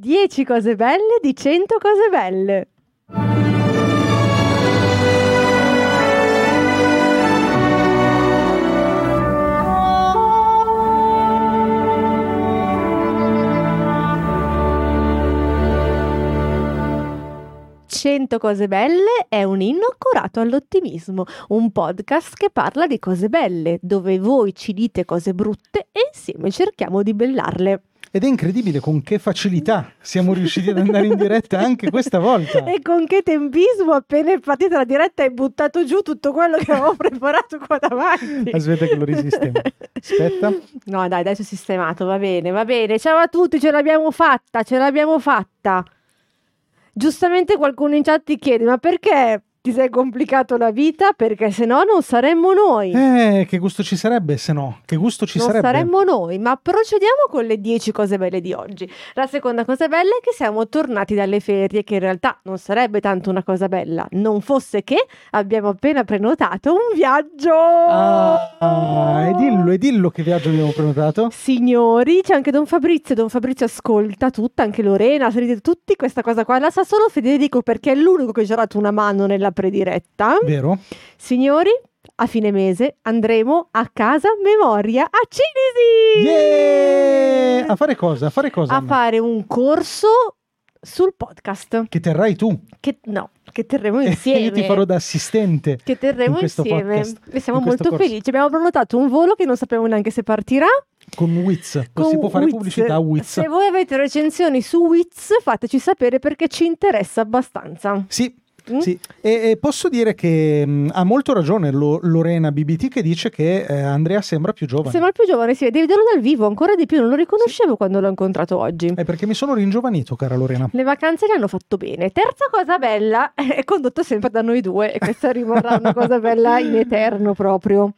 10 cose belle di 100 cose belle. Cento cose belle è un inno accurato all'ottimismo, un podcast che parla di cose belle, dove voi ci dite cose brutte e insieme cerchiamo di bellarle. Ed è incredibile con che facilità siamo riusciti ad andare in diretta anche questa volta. E con che tempismo appena è partita la diretta hai buttato giù tutto quello che avevo preparato qua davanti. Aspetta che lo risistemo. Aspetta. No dai, adesso è sistemato, va bene, va bene. Ciao a tutti, ce l'abbiamo fatta, ce l'abbiamo fatta. Giustamente qualcuno in chat ti chiede, ma perché ti sei complicato la vita perché se no non saremmo noi. Eh, che gusto ci sarebbe se no? Che gusto ci non sarebbe? saremmo noi, ma procediamo con le 10 cose belle di oggi. La seconda cosa bella è che siamo tornati dalle ferie, che in realtà non sarebbe tanto una cosa bella, non fosse che abbiamo appena prenotato un viaggio. Ah, e dillo, e dillo che viaggio abbiamo prenotato. Signori, c'è anche Don Fabrizio, Don Fabrizio ascolta tutta, anche Lorena, tutti questa cosa qua, la sa solo Federico perché è l'unico che ci ha dato una mano nella prediretta. Vero? Signori, a fine mese andremo a casa memoria a Cinisi. Yeah! A fare cosa? A fare cosa? A Anna? fare un corso sul podcast. Che terrai tu. Che no, che terremo insieme. io ti farò da assistente. che terremo insieme podcast, e siamo molto corso. felici. Abbiamo prenotato un volo che non sappiamo neanche se partirà. Con Wiz. si può fare Wiz. pubblicità a Wiz. Se voi avete recensioni su Wiz, fateci sapere perché ci interessa abbastanza. Sì. Mm? Sì, e, e posso dire che mh, ha molto ragione Lo- Lorena BBT che dice che eh, Andrea sembra più giovane. Sembra più giovane, sì, devi vederlo dal vivo ancora di più. Non lo riconoscevo quando l'ho incontrato oggi. È perché mi sono ringiovanito, cara Lorena. Le vacanze le hanno fatto bene. Terza cosa bella è condotto sempre da noi due e questa rimarrà una cosa bella in eterno proprio.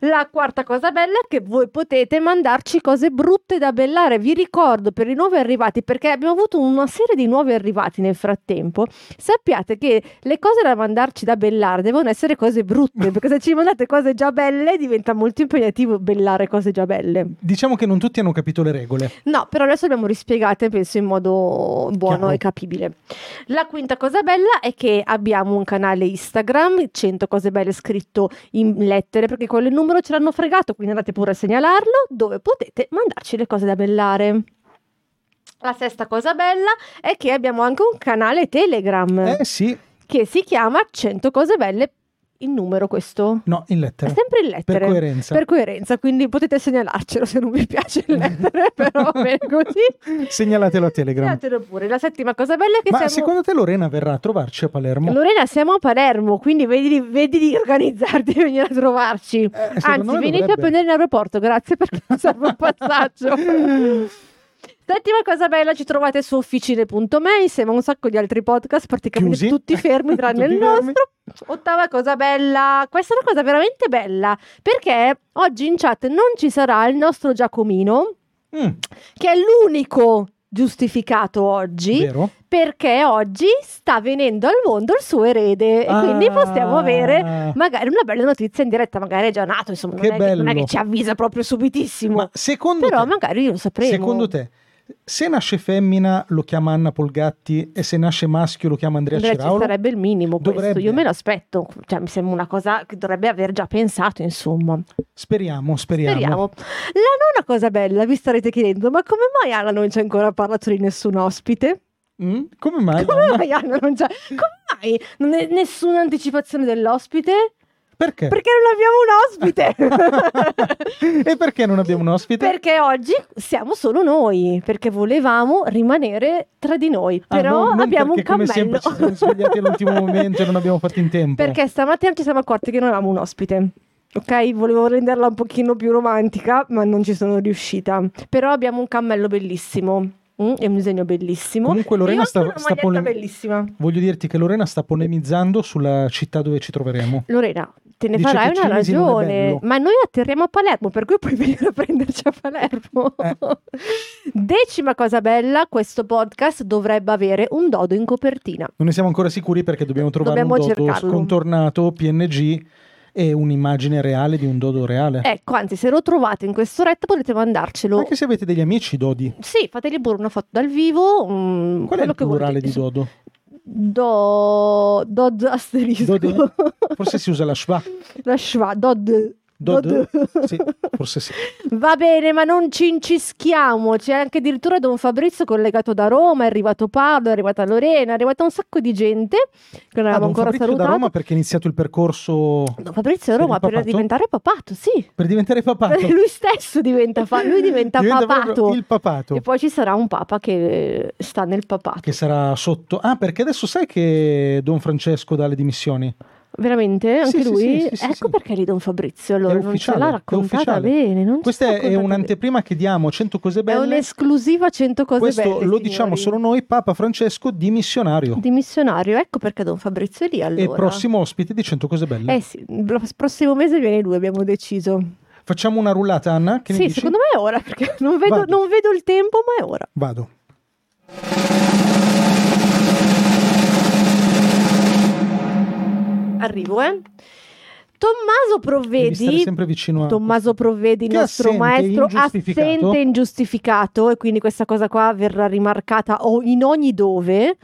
La quarta cosa bella è che voi potete mandarci cose brutte da bellare. Vi ricordo per i nuovi arrivati, perché abbiamo avuto una serie di nuovi arrivati nel frattempo. Sappiate che le cose da mandarci da bellare devono essere cose brutte, perché se ci mandate cose già belle diventa molto impegnativo bellare cose già belle. Diciamo che non tutti hanno capito le regole. No, però adesso le abbiamo rispiegate, penso, in modo buono Chiaro. e capibile. La quinta cosa bella è che abbiamo un canale Instagram, 100 cose belle scritto in lettere, perché quello il numero ce l'hanno fregato, quindi andate pure a segnalarlo, dove potete mandarci le cose da bellare. La sesta cosa bella è che abbiamo anche un canale Telegram Eh sì, che si chiama 100 cose belle, il numero questo. no, in È lettere. sempre in lettere. Per coerenza. Per coerenza, quindi potete segnalarcelo se non vi piace il lettere, però bene così. Segnalatelo a Telegram. Segnatelo pure. La settima cosa bella è che Ma siamo... secondo te Lorena verrà a trovarci a Palermo? Lorena, siamo a Palermo, quindi vedi, di- vedi di organizzarti e venire a trovarci. Eh, Anzi, venite a dovrebbe. prendere in aeroporto, grazie perché serve un passaggio. Settima cosa bella, ci trovate su officine.me insieme a un sacco di altri podcast, praticamente Chiusi. tutti fermi tranne Tutti il fermi. nostro. Ottava cosa bella, questa è una cosa veramente bella, perché oggi in chat non ci sarà il nostro Giacomino, Mm, che è l'unico giustificato oggi vero? perché oggi sta venendo al mondo il suo erede e quindi Ah. possiamo avere magari una bella notizia in diretta, magari è già nato, insomma, non, Che è che, non è che ci avvisa proprio subitissimo, Ma secondo però te, magari lo sapremo. secondo te, se nasce femmina lo chiama Anna Polgatti e se nasce maschio lo chiama Andrea ci Ciraulo? sarebbe il minimo questo, Dovrebbe. io me lo aspetto, cioè mi sembra una cosa che dovrebbe aver già pensato, insomma. Speriamo, speriamo. Speriamo. La nona cosa bella, vi starete chiedendo, ma come mai Anna non ci ha ancora parlato di nessun ospite? Mm? Come mai? Come Anna? mai Anna non c'è? Come mai? Non è nessuna anticipazione dell'ospite? Perché? Perché non abbiamo un ospite. e perché non abbiamo un ospite? Perché oggi siamo solo noi, perché volevamo rimanere tra di noi, Ah, però non- non abbiamo un perché, come cammello. sempre ci siamo svegliati all'ultimo momento e non abbiamo fatto in tempo. perché stamattina ci siamo accorti che non avevamo un ospite. Ok, volevo renderla un pochino più romantica, ma non ci sono riuscita. Però abbiamo un cammello bellissimo. Mm, È un disegno bellissimo. Comunque Lorena sta- sta maglietta pole- bellissima. Voglio dirti che Lorena sta polemizzando sulla città dove ci troveremo. Lorena, te ne Dice farai una ragione. Ma noi atterriamo a Palermo, per cui puoi venire a prenderci a Palermo. Eh. Decima cosa bella, questo podcast dovrebbe avere un dodo in copertina. Non ne siamo ancora sicuri perché dobbiamo trovare Dobbiamo un dodo cercarlo. scontornato, PNG e un'immagine reale di un dodo reale. Ecco, anzi, se lo trovate in quest'oretta potete mandarcelo. Anche se avete degli amici dodi. Sì, fategli pure una foto dal vivo. mm, Qual è il plurale di dodo? Do... Dod asterisco. Dode? Forse si usa la schwa. La schwa, Dod. Dod? Sì, forse sì. Va bene, ma non ci incischiamo. C'è anche addirittura Don Fabrizio collegato da Roma. È arrivato Paolo, è arrivata Lorena, è arrivata un sacco di gente che non Ah, avevamo Don ancora Fabrizio da salutato. Roma perché ha iniziato il percorso Don Fabrizio a Per Roma per, papato? diventare papato, sì. per diventare papato. Lui stesso diventa, fa- lui diventa, Diventa papato. il papato. E poi ci sarà un papa che eh, sta nel papato. Che sarà sotto. Ah, perché adesso sai che Don Francesco dà le dimissioni? Veramente? Anche Sì, lui? sì, sì, ecco perché lì Don Fabrizio. Allora, non ce l'ha raccontata bene. Questa è un'anteprima che diamo a 100 cose bene. È belle. un'esclusiva 100 cose Questo belle. lo signori. diciamo solo noi, Papa Francesco dimissionario. Di missionario, ecco perché Don Fabrizio è lì allora. E prossimo ospite di 100 cose belle. Eh sì, il prossimo mese viene lui, abbiamo deciso. Facciamo una rullata, Anna? Che sì, secondo me è ora, perché non vedo, non vedo il tempo, ma è ora. Vado. Arrivo, eh. Tommaso Provvedi, sempre vicino a... Tommaso Provvedi, il nostro assente, maestro, ingiustificato. assente ingiustificato, e quindi questa cosa qua verrà rimarcata in ogni dove,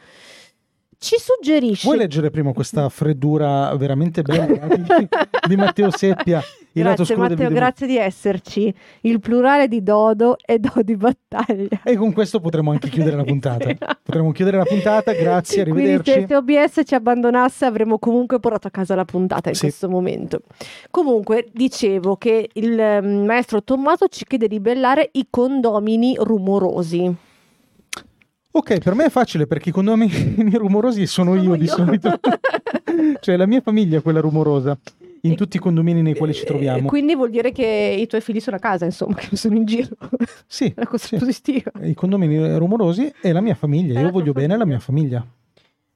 ci suggerisce... Vuoi leggere prima questa freddura veramente bella di, di Matteo Seppia? Il Grazie Matteo, grazie di esserci. Il plurale di Dodo è Dodi Battaglia. E con questo potremo anche chiudere la puntata. Potremmo chiudere la puntata, grazie, Quindi arrivederci. se OBS ci abbandonasse avremmo comunque portato a casa la puntata in Sì. questo momento. Comunque dicevo che il ehm, maestro Tommaso ci chiede di bellare i condomini rumorosi. Ok, per me è facile perché i condomini rumorosi sono, Sono io, di io. solito. cioè la mia famiglia è quella rumorosa. In tutti i condomini nei quali ci Eh, troviamo. Quindi vuol dire che i tuoi figli sono a casa, insomma, che sono in giro. Sì, una cosa sì. positiva. i condomini rumorosi e la mia famiglia. Io la voglio bene alla famiglia. mia famiglia.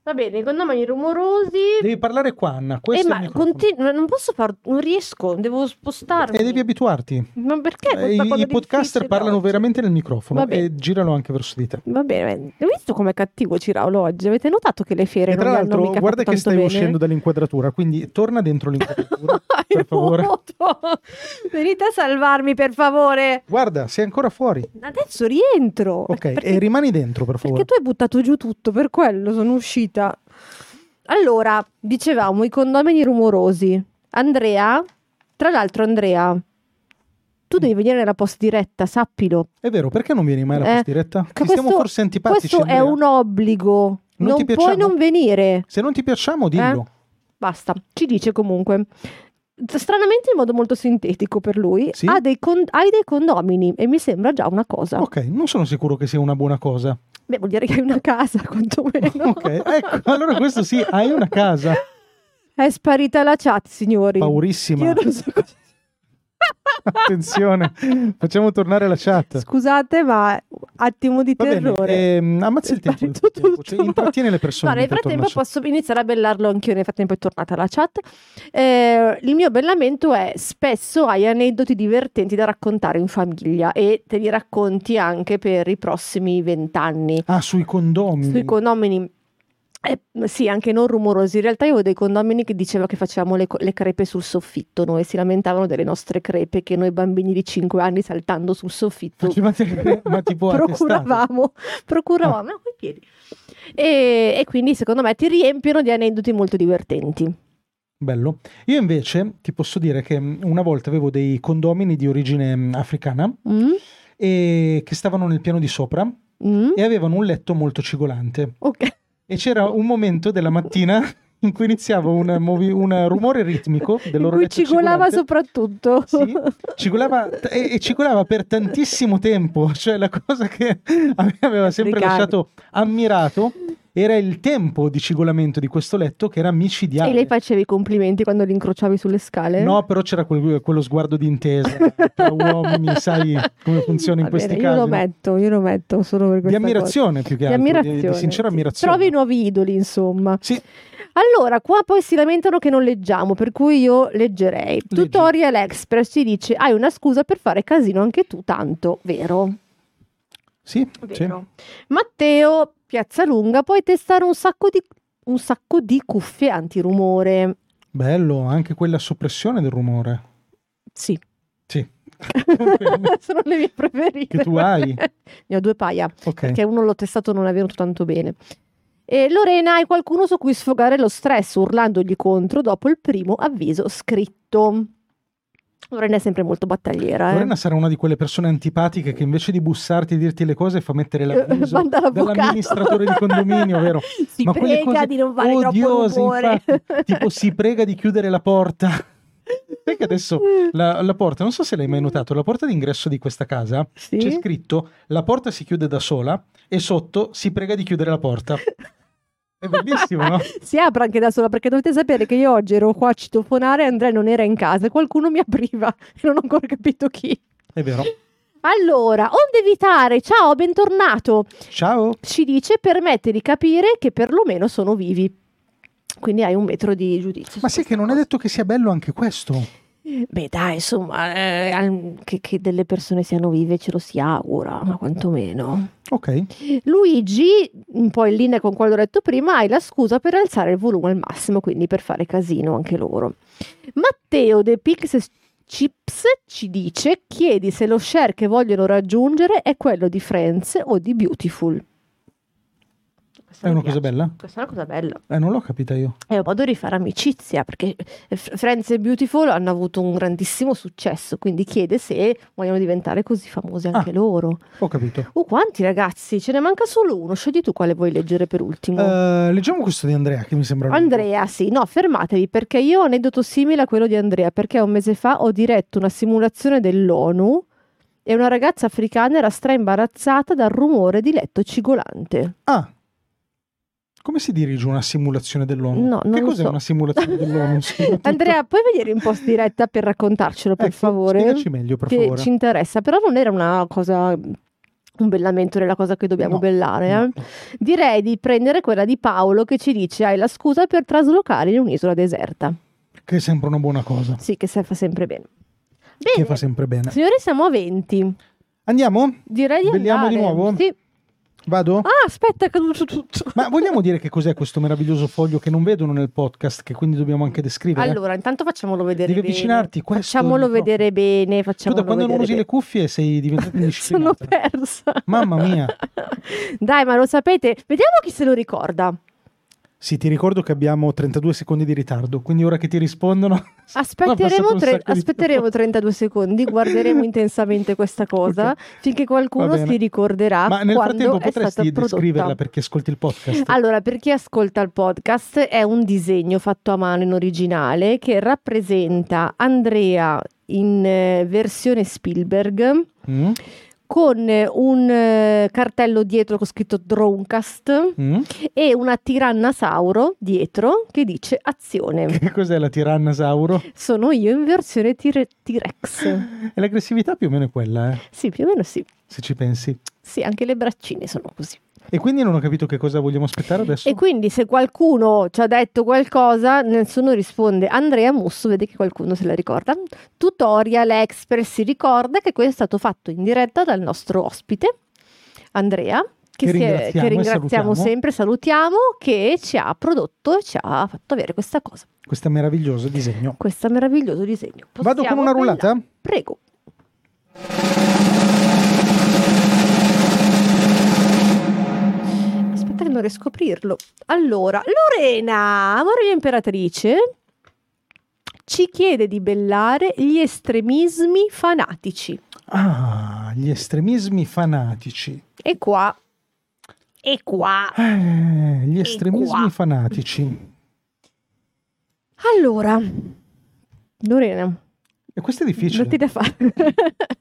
Va bene, i condomini rumorosi. Devi parlare qua, Anna. Eh, Questo il ma continu- non posso far, non riesco, devo spostarmi. E devi abituarti. Ma perché? Eh, I, i podcaster parlano oggi? veramente nel microfono e giralo anche verso di te. Va bene, hai visto com'è cattivo Ciraulo oggi? Avete notato che le fiere E non tra l'altro, guarda che stai bene? uscendo dall'inquadratura, quindi torna dentro l'inquadratura, per favore. Venite a salvarmi, per favore. Guarda, sei ancora fuori. Adesso rientro. Ok, perché, e rimani dentro, per favore. perché tu hai buttato giù tutto, per quello sono uscita. Allora, dicevamo i condomini rumorosi. Andrea, tra l'altro Andrea, tu devi venire nella post diretta, sappilo. È vero, perché non vieni mai alla Eh, post diretta? Ti questo- forse antipatici. Questo è Andrea? un obbligo. Non Non, ti puoi non venire. Se non ti piacciamo, dillo. Basta, ci dice comunque. Stranamente in modo molto sintetico per lui, Sì? ha dei con- hai dei condomini e mi sembra già una cosa. Ok, non sono sicuro che sia una buona cosa. Beh, vuol dire che hai una casa, quantomeno. Ok, ecco, allora questo sì, hai una casa. È sparita la chat, signori. Paurissima. Io non so cosa- Attenzione, facciamo tornare la chat. Scusate, ma attimo di bene, terrore. ehm, ammazza il tempo. tutto. cioè, intrattieni le persone. No, nel frattempo posso iniziare a bellarlo anch'io, nel frattempo è tornata la chat. Eh, il mio bellamento è spesso hai aneddoti divertenti da raccontare in famiglia e te li racconti anche per i prossimi vent'anni. Ah, sui condomini. Sui condomini, eh, sì, anche non rumorosi. In realtà io avevo dei condomini che diceva che facevamo le, le crepe sul soffitto. Noi si lamentavano delle nostre crepe che noi bambini di 5 anni saltando sul soffitto ma tipo procuravamo, procuravamo no, coi piedi. E, e quindi secondo me ti riempiono di aneddoti molto divertenti. Bello. Io invece ti posso dire che mh, una volta avevo dei condomini di origine mh, africana Mm? e che stavano nel piano di sopra Mm? e avevano un letto molto cigolante. Ok. E c'era un momento della mattina in cui iniziava un, movi- un rumore ritmico del In cui cigolava soprattutto. Sì, cigolava e, e cigolava per tantissimo tempo, cioè la cosa che a me aveva sempre Riccardo. lasciato ammirato era il tempo di cigolamento di questo letto che era micidiale. E lei faceva i complimenti quando li incrociavi sulle scale? No, però c'era quel- quello sguardo di intesa tra uomini, sai come funziona in Va questi bene, casi. Io lo metto, io lo metto solo per Di questa cosa. ammirazione più che Di altro, di- ammirazione. di sincera sì. ammirazione. Trovi nuovi idoli, insomma. Sì, Allora, qua poi si lamentano che non leggiamo, per cui io leggerei. Leggi. Tutorial Express ci dice: Hai una scusa per fare casino anche tu, tanto. Vero? sì, sì. Vero. Matteo, Piazzalunga, puoi testare un sacco di, un sacco di cuffie antirumore. Bello, anche quella soppressione del rumore. Sì, Sì. sono le mie preferite. Che tu hai? ne ho due paia. Ok. perché uno l'ho testato non è venuto tanto bene. E Lorena, hai qualcuno su cui sfogare lo stress urlandogli contro dopo il primo avviso scritto. Lorena è sempre molto battagliera. eh. Lorena sarà una di quelle persone antipatiche che invece di bussarti e dirti le cose fa mettere l'avviso Manda l'avvocato. dall'amministratore di condominio, vero? Si Ma prega cose di non fare troppo odiose, rumore. infatti. tipo si prega di chiudere la porta. Sai che adesso la, la porta, non so se l'hai mai notato, la porta d'ingresso di questa casa Sì? c'è scritto la porta si chiude da sola e sotto si prega di chiudere la porta. È bellissimo, no? Si apre anche da sola perché dovete sapere che io oggi ero qua a citofonare e Andrea non era in casa e qualcuno mi apriva e non ho ancora capito chi. È vero. Allora, onde evitare, ciao, bentornato. Ciao. Ci dice permette di capire che perlomeno sono vivi. Quindi hai un metro di giudizio. Ma sai che non è detto che sia bello anche questo? Beh, dai, insomma, eh, che, che delle persone siano vive ce lo si augura, ma quantomeno. Ok. Luigi, un po' in linea con quello detto prima, hai la scusa per alzare il volume al massimo, quindi per fare casino anche loro. Matteo De Pix Chips ci dice: chiedi se lo share che vogliono raggiungere è quello di Friends o di Beautiful. Questa È una cosa piace. bella? Questa è una cosa bella. Eh, non l'ho capita io. È un modo di fare amicizia perché eh, Friends e Beautiful hanno avuto un grandissimo successo, quindi chiede se vogliono diventare così famosi anche Ah. loro. Ho capito. Uh, quanti ragazzi? Ce ne manca solo uno. Scegli tu quale vuoi leggere per ultimo. Eh, leggiamo questo di Andrea che mi sembra. Andrea, sì, no, fermatevi perché io ho un aneddoto simile a quello di Andrea perché un mese fa ho diretto una simulazione dell'ONU e una ragazza africana era stra imbarazzata dal rumore di letto cigolante. Ah. Come si dirige una simulazione dell'ONU? No, non che cos'è so. una simulazione dell'ONU? Andrea, puoi venire in post diretta per raccontarcelo, per Ecco, favore? Spiegaci meglio, per che favore. ci interessa, però non era una cosa un bellamento della cosa che dobbiamo No, bellare. No. eh. Direi di prendere quella di Paolo che ci dice hai la scusa per traslocare in un'isola deserta. Che è sempre una buona cosa. Sì, che se fa sempre bene. Che Bene, fa sempre bene. signori, siamo a 20. Andiamo? Direi di Belliamo andare. di nuovo? Sì. Vado? Ah, aspetta, è caduto tutto. Ma vogliamo dire che cos'è questo meraviglioso foglio che non vedono nel podcast, che quindi dobbiamo anche descrivere? Allora, intanto facciamolo vedere Devi bene. avvicinarti, questo Facciamolo vedere bene, tu facciamolo da quando non usi bene. le cuffie sei diventata Sono indisciplinata. persa. Mamma mia. Dai, ma lo sapete? Vediamo chi se lo ricorda. Sì, ti ricordo che abbiamo 32 secondi di ritardo, quindi ora che ti rispondono... Aspetteremo, tre- aspetteremo tempo. 32 secondi, guarderemo intensamente questa cosa Ok. finché qualcuno si ricorderà Ma nel quando frattempo è stata potresti descriverla perché ascolti il podcast. Allora, per chi ascolta il podcast, è un disegno fatto a mano in originale che rappresenta Andrea in eh, versione Spielberg Mm? Con eh, un eh, cartello dietro con scritto Dronecast Mm? e una tirannasauro dietro che dice azione. Che cos'è la tirannasauro? Sono io in versione tire- T-Rex. E l'aggressività più o meno è quella, eh, Sì, più o meno sì. se ci pensi. Sì, anche le braccine sono così. E quindi non ho capito che cosa vogliamo aspettare adesso. E quindi se qualcuno ci ha detto qualcosa, nessuno risponde. Andrea Musso vede che qualcuno se la ricorda. Tutorial Expert si ricorda che questo è stato fatto in diretta dal nostro ospite, Andrea. Che, Che si è- ringraziamo che ringraziamo salutiamo. sempre, salutiamo, che ci ha prodotto e ci ha fatto avere questa cosa, Questo meraviglioso disegno. questo meraviglioso disegno. Vado con Possiamo una rullata? Prego. Non a aprirlo. Allora, Lorena, amore mia imperatrice, ci chiede di bellare gli estremismi fanatici. Ah, gli estremismi fanatici. E qua E qua. Eh, gli estremismi qua. fanatici. Allora, Lorena, E questo è difficile. metti da fare.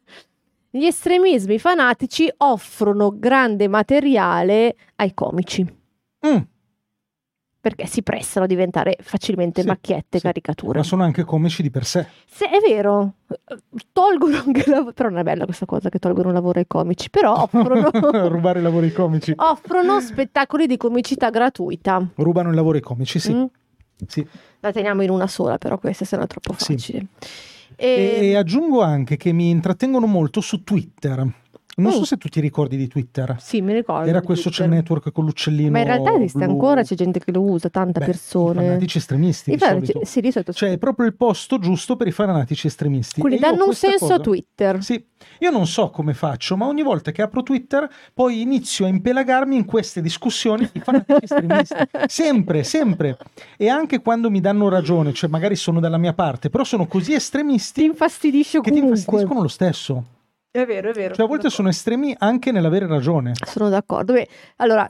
Gli estremismi fanatici offrono grande materiale ai comici Mm, perché si prestano a diventare facilmente Sì, macchiette, sì. caricature. ma sono anche comici di per sé. Se è vero, tolgono anche lavoro, però non è bella questa cosa che tolgono lavoro ai comici, però offrono, Rubare i lavori ai comici. offrono spettacoli di comicità gratuita. Rubano il lavoro ai comici, sì. Mm? sì. La teniamo in una sola, però questa sembra troppo Sì. facile. E, E- e aggiungo anche che mi intrattengono molto su Twitter. Non so Mm. se tu ti ricordi di Twitter. Sì, mi ricordo. Era di quel social network con l'uccellino. Ma in realtà esiste blu. ancora, c'è gente che lo usa, tante Beh, I persone. fanatici estremisti. I di fanatici- solito. sì, di solito. Cioè, è proprio il posto giusto per i fanatici estremisti. Quindi danno un senso a cosa- Twitter. Sì, io non so come faccio, ma ogni volta che apro Twitter poi inizio a impelagarmi in queste discussioni di fanatici estremisti. Sempre, sempre. E anche quando mi danno ragione, cioè magari sono dalla mia parte, però sono così Ti estremisti infastidisce che ti infastidiscono lo stesso. È vero, è vero. Cioè a volte sono estremi anche nell'avere ragione. Sono d'accordo. Beh, allora,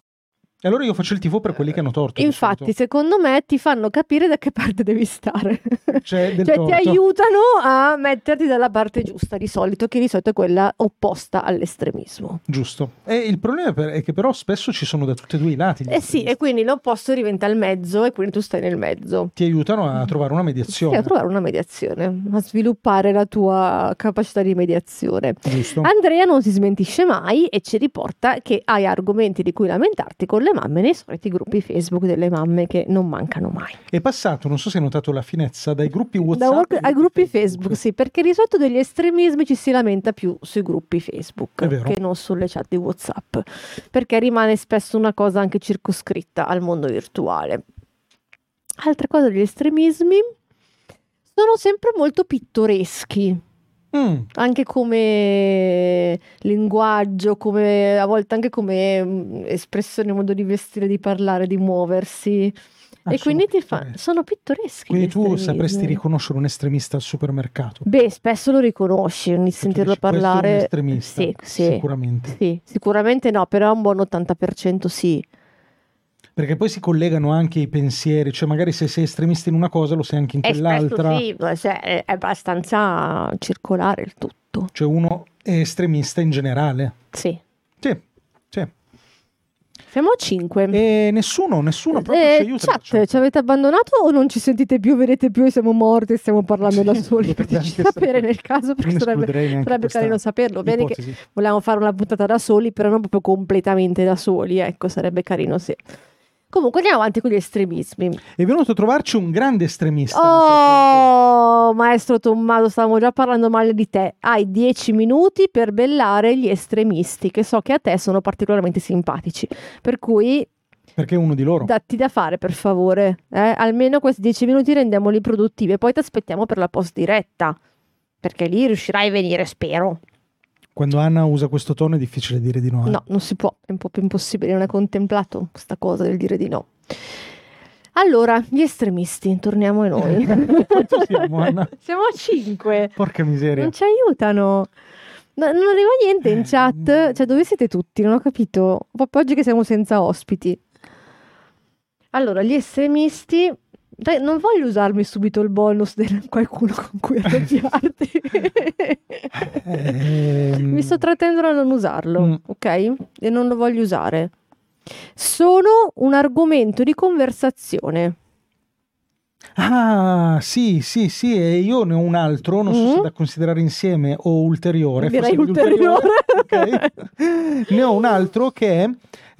E allora io faccio il tifo per quelli che hanno torto. infatti, secondo me ti fanno capire da che parte devi stare. Cioè, Cioè, ti aiutano a metterti dalla parte giusta di solito, che di solito è quella opposta all'estremismo. Giusto. E il problema è che però spesso ci sono da tutti e due i lati. Eh sì, e quindi l'opposto diventa il mezzo e quindi tu stai nel mezzo. Ti aiutano a trovare una Sì, mediazione. a trovare una mediazione, a sviluppare la tua capacità di mediazione. Giusto. Andrea non si smentisce mai e ci riporta che hai argomenti di cui lamentarti con le mamme nei soliti gruppi Facebook delle mamme che non mancano mai. È passato, non so se hai notato la finezza, dai gruppi WhatsApp Da work- ai gruppi Facebook, sì, perché di solito degli estremismi ci si lamenta più sui gruppi Facebook che non sulle chat di WhatsApp, perché rimane spesso una cosa anche circoscritta al mondo virtuale. Altra cosa degli estremismi sono sempre molto pittoreschi Mm, anche come linguaggio, come a volte anche come mm, espressione, modo di vestire, di parlare, di muoversi. ah, e quindi ti fa, sono pittoreschi. Quindi tu sapresti riconoscere un estremista al supermercato. Beh, spesso lo riconosci, ogni sentirlo dici, "Questo è un parlare. estremista", Sì, sì, Sicuramente. sì, sicuramente no, però un buon 80% sì. Perché poi si collegano anche i pensieri, cioè magari se sei estremista in una cosa lo sei anche in quell'altra. sì, cioè, è abbastanza circolare il tutto. Cioè uno è estremista in generale. Sì. Sì, sì. Siamo a 5. E nessuno, nessuno proprio Eh, ci aiuta. chat, ci avete abbandonato o non ci sentite più, vedete più e siamo morti e stiamo parlando da Sì, soli? potrebbe Fateci sapere nel caso perché sarebbe, sarebbe carino saperlo. Bene che volevamo fare una puntata da soli, però non proprio completamente da soli, ecco, sarebbe carino se... Comunque andiamo avanti con gli estremismi. È venuto a trovarci un grande estremista. Oh, maestro Tommaso, stavamo già parlando male di te. Hai 10 minuti per bellare gli estremisti, che so che a te sono particolarmente simpatici. Per cui Perché è uno di loro. datti da fare, per favore. eh? Almeno questi 10 minuti rendiamoli produttivi e poi ti aspettiamo per la post diretta. Perché lì riuscirai a venire, spero. Quando Anna usa questo tono è difficile dire di no. eh. No, non si può, è un po' più impossibile, non è contemplato questa cosa del dire di no. Allora, gli estremisti, torniamo a noi. Siamo, Anna? Siamo a 5. Porca miseria. Non ci aiutano. No, non arriva niente in chat. Cioè, dove siete tutti? Non ho capito. Proprio oggi che siamo senza ospiti. Allora, gli estremisti. Dai, non voglio usarmi subito il bonus di qualcuno con cui arrabbiarti. Ehm, Mi sto trattenendo a non usarlo, Mm. ok? E non lo voglio usare. Sono un argomento di conversazione. Ah, sì, sì, sì, e io ne ho un altro, non so se Mhm. da considerare insieme o ulteriore. Direi ulteriore. Ok. ne ho un altro che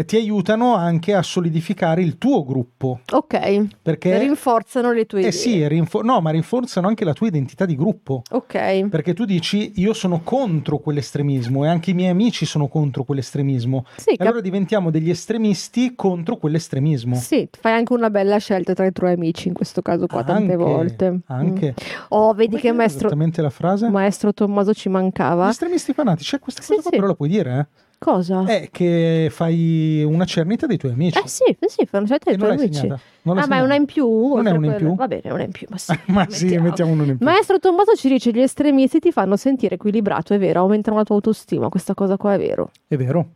ti aiutano anche a solidificare il tuo gruppo, Ok, perché rinforzano le tue eh idee. sì, rinfo- no, ma rinforzano anche la tua identità di gruppo. Ok, Perché tu dici io sono contro quell'estremismo e anche i miei amici sono contro quell'estremismo. sì, cap- allora diventiamo degli estremisti contro quell'estremismo. sì, fai anche una bella scelta tra i tuoi amici in questo caso qua tante Anche- volte. Anche. Mm. Oh, vedi Come che maestro, Esattamente la frase? maestro Tommaso ci Gli mancava. estremisti fanatici, eh, questa Sì, cosa qua sì. Però la puoi dire, Cosa? eh? È che fai una cernita dei tuoi amici. Eh sì, sì, fai una E dei tuoi amici. segnata. Ah, ma è una in più? Non è una in più? Va bene, è una in più, ma sì. ma sì, mettiamo uno in più. Maestro Tommaso ci dice gli estremisti ti fanno sentire equilibrato, è vero, aumentano la tua autostima, questa cosa qua è vero. È vero.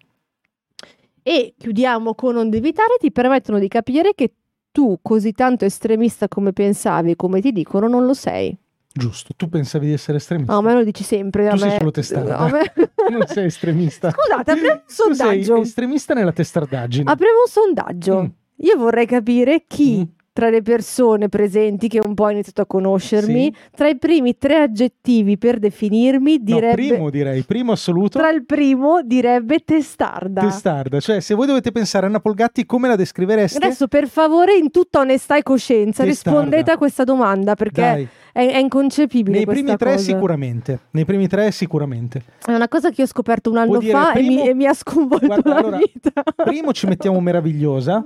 E chiudiamo con non evitare, ti permettono di capire che tu, così tanto estremista come pensavi, come ti dicono, non lo sei. Giusto. Tu pensavi di essere estremista? No, a me lo dici sempre. Tu sei me- solo testarda. a me- Non sei estremista. Scusate, apriamo un Tu sei sondaggio. estremista nella testardaggine. Apriamo un sondaggio. Mm. Io vorrei capire chi Mm. Tra le persone presenti che un po' ha iniziato a conoscermi, Sì. tra i primi tre aggettivi per definirmi, No, direbbe primo direi, primo assoluto. tra il primo direbbe testarda. Testarda, cioè se voi dovete pensare a Anna Polgatti come la descrivereste? Adesso per favore in tutta onestà e coscienza Testarda. rispondete a questa domanda perché Dai, è, inconcepibile nei primi tre cosa. sicuramente. Nei primi tre sicuramente. È una cosa che ho scoperto un anno fa e, primo- mi, e mi ha sconvolto Guarda, la allora, vita. Primo ci mettiamo meravigliosa.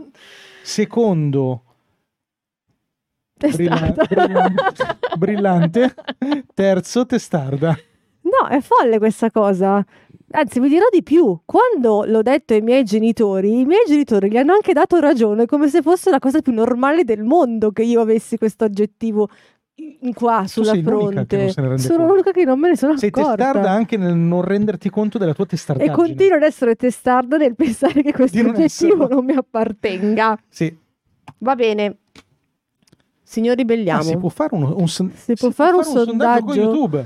Secondo. Brillante, brillante. Terzo testarda. No, è folle questa cosa. Anzi, vi dirò di più. Quando l'ho detto ai miei genitori, i miei genitori gli hanno anche dato ragione, come se fosse la cosa più normale del mondo che io avessi questo aggettivo qua sulla sei non fronte. Sono l'unica che non me ne sono Sei accorta. testarda anche nel non renderti conto della tua e testardaggine. continuo ad essere testarda nel pensare che questo non aggettivo esserlo. non mi appartenga. Sì. Va bene. Signori, Ah, belliamo. si può fare un, un son- Si può fare un con sondaggio? YouTube.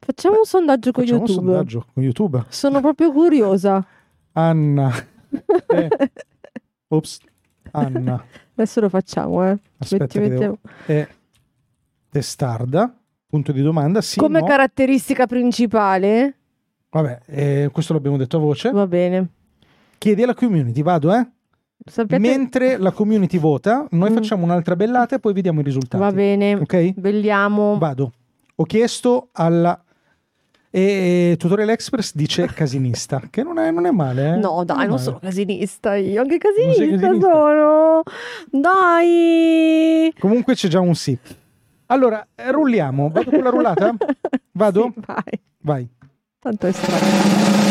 Facciamo un sondaggio con Facciamo YouTube. un sondaggio con YouTube. Sono proprio curiosa. Anna. Eh. Ops. Anna. Adesso lo facciamo, eh. Aspetta Metti- che devo- mettiamo- È testarda? Punto di domanda. Sì, Come no. caratteristica principale? Vabbè, eh, questo l'abbiamo detto a voce. Va bene. Chiedi alla community, vado, eh? Sapete? Mentre la community vota, noi Mm. facciamo un'altra bellata e poi vediamo i risultati. Va bene. Ok? Belliamo. Vado. Ho chiesto alla... E Tutorial Express dice casinista, che non è, non è male, eh? No, dai, non male. sono casinista io. Anche Non casinista casinista? sono. Dai. Comunque c'è già un sì. Allora, eh, rulliamo. Vado con la rullata? Vado? Sì, vai. Vai. Tanto è strano.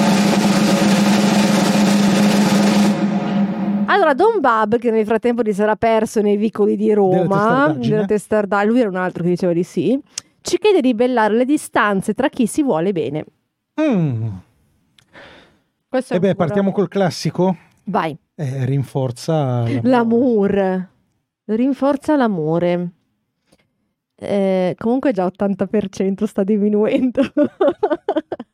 Allora, Don Bab, che nel frattempo si sarà perso nei vicoli di Roma, testardaggine. della testarda- lui era un altro che diceva di sì, ci chiede di bellare le distanze tra chi si vuole bene. Mm. Questo è E beh, partiamo col classico. Vai. Eh, rinforza l'amore. L'amore. Rinforza l'amore. Eh, comunque già 80% sta diminuendo.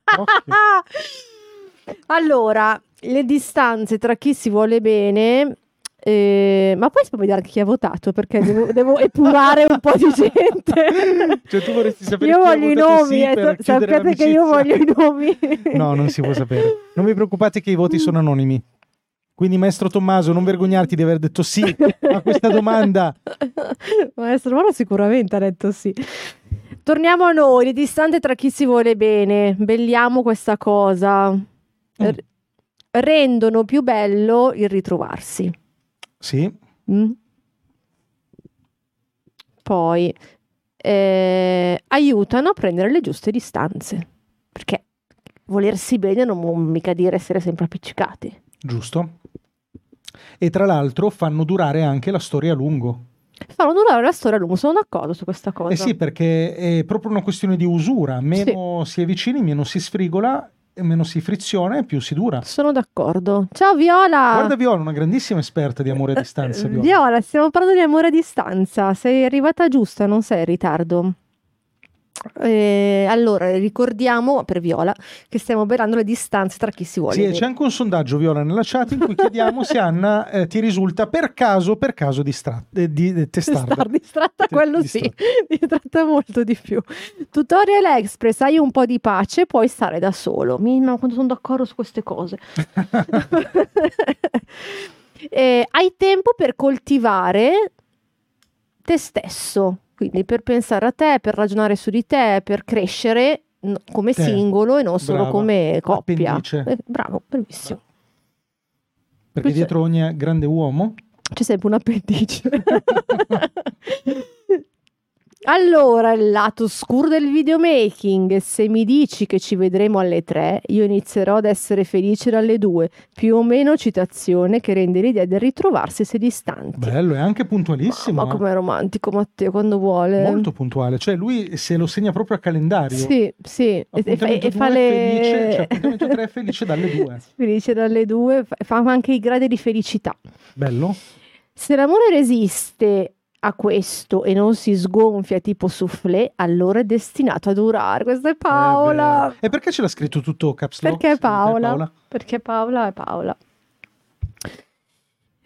allora, le distanze tra chi si vuole bene. eh, ma poi si può vedere anche chi ha votato perché devo, devo epurare un po' di gente. Cioè, tu vorresti sapere io chi ha voglio i nomi, sì eh, per sa- chiudere sappiate che io voglio i nomi. No, non si può sapere. Non vi preoccupate che i voti sono anonimi. Quindi, maestro Tommaso, non vergognarti di aver detto sì a questa domanda. Maestro Moro sicuramente ha detto sì. Torniamo a noi, le distanze tra chi si vuole bene. Belliamo questa cosa. R- rendono più bello il ritrovarsi. Sì, Mm? Poi eh, aiutano a prendere le giuste distanze. Perché volersi bene non vuol mica dire essere sempre appiccicati. Giusto? E tra l'altro fanno durare anche la storia a lungo. Fanno durare la storia a lungo, sono d'accordo su questa cosa. Eh sì, perché è proprio una questione di usura. Meno si è vicini, meno si sfrigola, meno si friziona e più si dura. Sono d'accordo. Ciao Viola! Guarda Viola, una grandissima esperta di amore a distanza. Eh, Viola. Viola, stiamo parlando di amore a distanza. Sei arrivata giusta, non sei in ritardo. Eh, allora, ricordiamo per Viola che stiamo bellando le distanze tra chi si vuole. Sì, e bene. c'è anche un sondaggio, Viola, nella chat in cui chiediamo se Anna eh, ti risulta per caso, per caso distra- eh, di, testarda. Star distratta, quello distra- sì, distratta molto di più. Tutorial Express, hai un po' di pace, puoi stare da solo. Minima, quando sono d'accordo su queste cose. Eh, hai tempo per coltivare te stesso, quindi per pensare a te, per ragionare su di te, per crescere come Te. singolo e non solo Brava. come coppia. Appendice. Eh, bravo, bravissimo. Perché Questo- dietro ogni grande uomo C'è sempre un appendice. allora, il lato scuro del videomaking. Se mi dici che ci vedremo alle 3, io inizierò ad essere felice dalle 2. Più o meno citazione che rende l'idea del ritrovarsi se distanti. bello e anche puntualissimo. Ma com'è romantico Matteo quando vuole. Molto puntuale, cioè lui se lo segna proprio a calendario. Sì, sì. E, fa, le... felice, cioè appuntamento 3 felice dalle 2. Felice dalle 2, fa anche i gradi di felicità. Bello? Se l'amore resiste a questo e non si sgonfia tipo soufflé, allora è destinato a durare. Questa è Paola. Eh, e perché ce l'ha scritto tutto caps lock? Perché Paola. Perché Paola è Paola.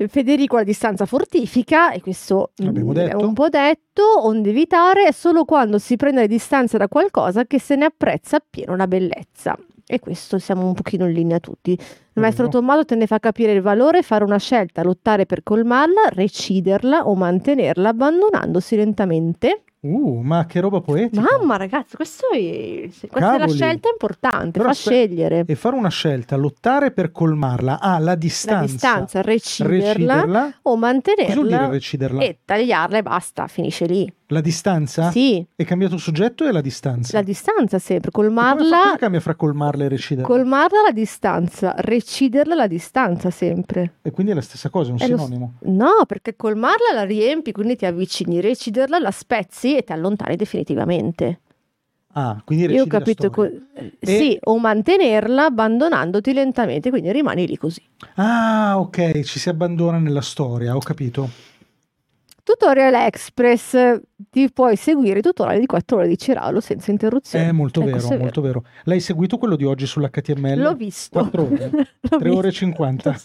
Federico la distanza fortifica, e questo L'abbiamo mm, detto. è un po' detto, onde evitare è solo quando si prende le distanze da qualcosa che se ne apprezza appieno la bellezza. E questo siamo un pochino in linea tutti. Il maestro. Tommaso te ne fa capire il valore, fare una scelta, lottare per colmarla, reciderla o mantenerla abbandonandosi lentamente. Uh, ma che roba poetica. Mamma ragazzi, questo è, questa è la Cavoli. scelta importante, Però fa scegliere. E fare una scelta, lottare per colmarla, ah, la La distanza. distanza, reciderla Reciderla. o Cosa vuol dire mantenerla reciderla? e tagliarla e basta, finisce lì. La distanza? Sì, È cambiato soggetto e la distanza? la distanza sempre, E come fa- colmarla, cosa cambia fra colmarla e reciderla? colmarla la distanza, reciderla la distanza sempre. E quindi è la stessa cosa, è un È lo- sinonimo. No, perché colmarla la riempi, quindi ti avvicini, reciderla la spezzi e ti allontani definitivamente. Ah, quindi Io ho capito, co- eh, sì, o mantenerla abbandonandoti lentamente, quindi rimani lì così. Ah, ok, ci si abbandona nella storia, ho capito. Tutorial Express, ti puoi seguire i tutorial di 4 ore di Ciralo senza interruzioni. È molto Eh, vero, è molto vero. L'hai seguito quello di oggi sull'HTML? L'ho visto. 4 ore? L'ho 3 ore e visto. 50?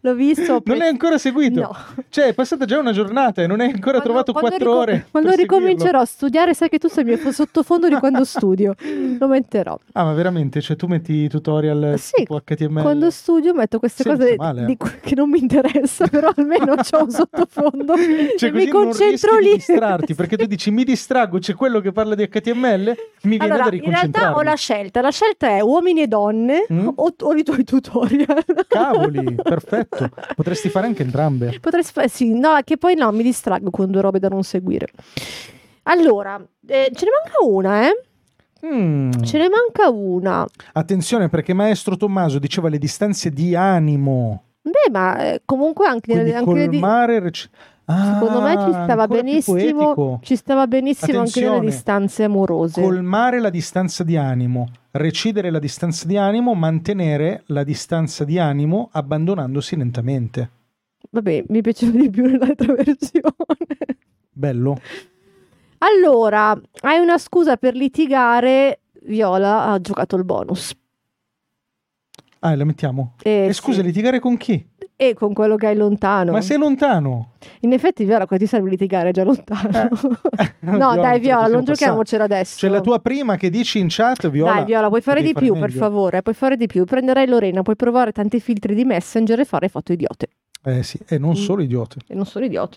L'ho visto. Non è ancora seguito? No. Cioè, è passata già una giornata e non hai ancora Quando- trovato quando 4 ricom- ore. Quando ricomincerò seguirlo. a studiare, sai che tu sei il mio sottofondo di quando studio. Lo metterò. Ah, ma veramente? Cioè, tu metti i tutorial Sì, tipo HTML? Quando studio metto queste Senza cose male, eh. di cui- che non mi interessa, però almeno c'ho un sottofondo Cioè, e mi concentro lì. di distrarti, perché tu dici mi distraggo, c'è quello che parla di HTML, mi viene Allora, da in realtà ho riconcentrarmi. la scelta. La scelta è uomini e donne Mm? o, o i tuoi tutorial. Cavoli, perfetto. Potresti fare anche entrambe. Potresti fare, sì, no, che poi no, mi distraggo con due robe da non seguire. Allora, eh, ce ne manca una, eh? Mm. Ce ne manca una. Attenzione perché Maestro Tommaso diceva le distanze di animo. Beh, ma eh, comunque anche, Quindi anche di- colmare... rec- Ah, secondo me ci stava ancora più benissimo. Ci stava benissimo anche nelle distanze amorose. Colmare la distanza di animo, recidere la distanza di animo, mantenere la distanza di animo abbandonandosi lentamente. Vabbè, mi piaceva di più nell'altra versione. Bello. allora, hai una scusa per litigare. Viola ha giocato il bonus. Ah, la mettiamo. Eh, E scusa, sì. litigare con chi? E con quello che hai lontano. Ma sei lontano. In effetti, Viola, qua ti serve litigare già lontano. no, Viola, dai, Viola, non giochiamocela adesso. C'è la tua prima che dici in chat, Viola. Dai, Viola, puoi fare devi di più, per meglio. favore. Puoi fare di più. Prenderai Lorena, puoi provare tanti filtri di Messenger e fare foto idiote. Eh sì, e non Mm. solo idiote. E non sono idiote.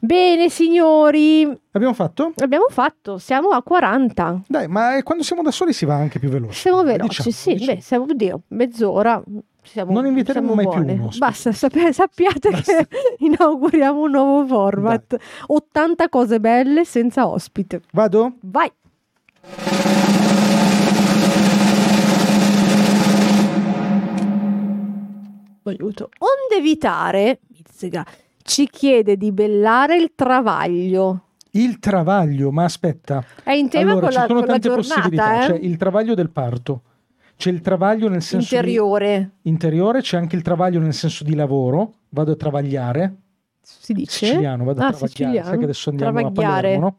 Bene, signori, Abbiamo fatto? abbiamo fatto. Siamo a 40. Dai, ma eh, quando siamo da soli si va anche più veloce. Siamo veloci, Diciamo, sì. diciamo. Beh, siamo, oddio, mezz'ora siamo, non inviteremo mai buone. più uno. Basta, sappi- sappiate Basta. che inauguriamo un nuovo format. Dai. 80 cose belle senza ospite. Vado? Vai. Aiuto. Onde evitare, mizzica, ci chiede di bellare il travaglio. Il travaglio, ma aspetta. È in tema allora, con, la, ci sono con tante la giornata, possibilità, eh? cioè il travaglio del parto c'è il travaglio nel senso di- Interiore, interiore, c'è anche il travaglio nel senso di lavoro. Vado a travagliare. si dice? Siciliano, vado a Ah, travagliare. siciliano. Sai che adesso andiamo a Travagliare. Palermo, no?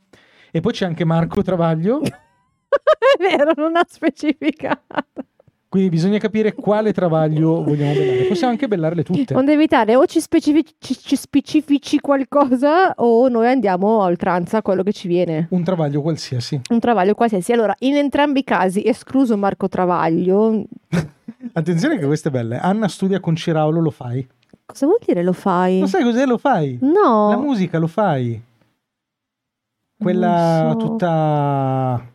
E poi c'è anche Marco Travaglio. È vero, non ha specificato. Quindi bisogna capire quale travaglio vogliamo bellare. Possiamo anche bellarle tutte. Onde evitare o ci, specifici, ci- ci specifici qualcosa o noi andiamo a oltranza a quello che ci viene. Un travaglio qualsiasi. Un travaglio qualsiasi. Allora, in entrambi i casi, escluso Marco Travaglio, Attenzione che questa è bella. Anna studia con Ciraulo, lo fai. cosa vuol dire lo fai? Lo sai cos'è? Lo fai. No. La musica lo fai. Quella so. tutta...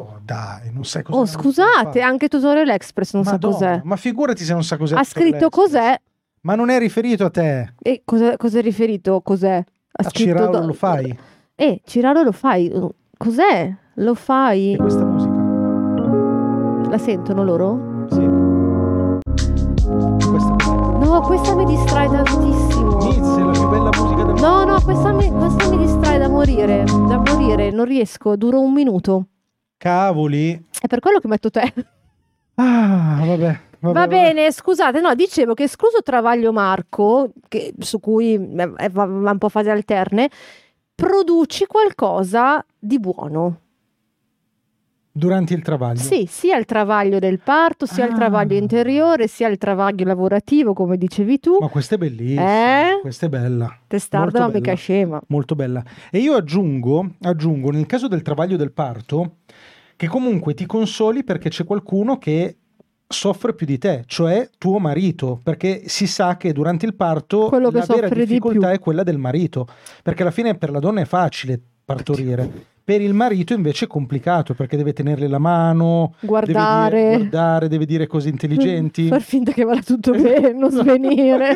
Oh dai, non sai cos'è. Oh, scusate, anche Tutorial Express non Madonna, sa cos'è. Ma figurati se non sa cos'è. Ha scritto cos'è Ma non è riferito a te. e cosa, cosa è riferito? Cos'è? Ha A Ciraulo do- lo fai. Eh, Ciraulo lo fai. Cos'è? Lo E fai? questa musica. La sentono loro? Sì. Questa No, questa mi distrae tantissimo. Niz è la più bella musica del No, no, questa mi, questa mi distrae da morire. Da morire, non riesco, duro un minuto. Cavoli. È per quello che metto te. Ah, vabbè. vabbè, Va vabbè. bene, scusate, no, dicevo che escluso Travaglio Marco, che- su cui eh, va, va un po' a fasi alterne, produci qualcosa di buono. Durante il travaglio. Sì, sia il travaglio del parto, sia il Ah. travaglio interiore, sia il travaglio lavorativo, come dicevi tu. Ma questa è bellissima. Eh? Questa è bella. Testarda, ma mica scema. molto bella. E io aggiungo, aggiungo, nel caso del travaglio del parto, che comunque ti consoli perché c'è qualcuno che soffre più di te, cioè tuo marito, perché si sa che durante il parto la vera di difficoltà più. è quella del marito, perché alla fine per la donna è facile partorire. Per il marito invece è complicato perché deve tenerle la mano, Guardare. deve dire, guardare, deve dire cose intelligenti. Far finta che vada tutto bene, non svenire.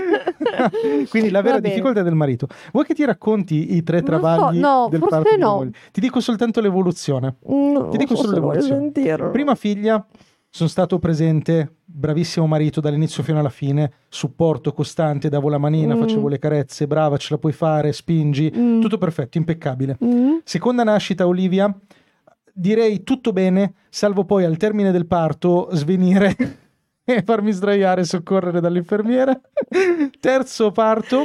Quindi la vera difficoltà del marito. Vuoi che ti racconti i tre Non so, travagli no, del forse no. Ti dico soltanto l'evoluzione. No, Ti dico solo l'evoluzione. Prima figlia, sono stato presente, bravissimo marito dall'inizio fino alla fine, supporto costante, davo la manina, Mm. facevo le carezze, brava, ce la puoi fare, spingi, Mm. tutto perfetto, impeccabile. Mm. Seconda nascita, Olivia, direi tutto bene, salvo poi al termine del parto svenire e farmi sdraiare e soccorrere dall'infermiera. Terzo parto,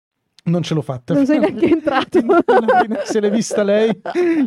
Non ce l'ho fatta. Non sei neanche entrato. Se l'è vista lei,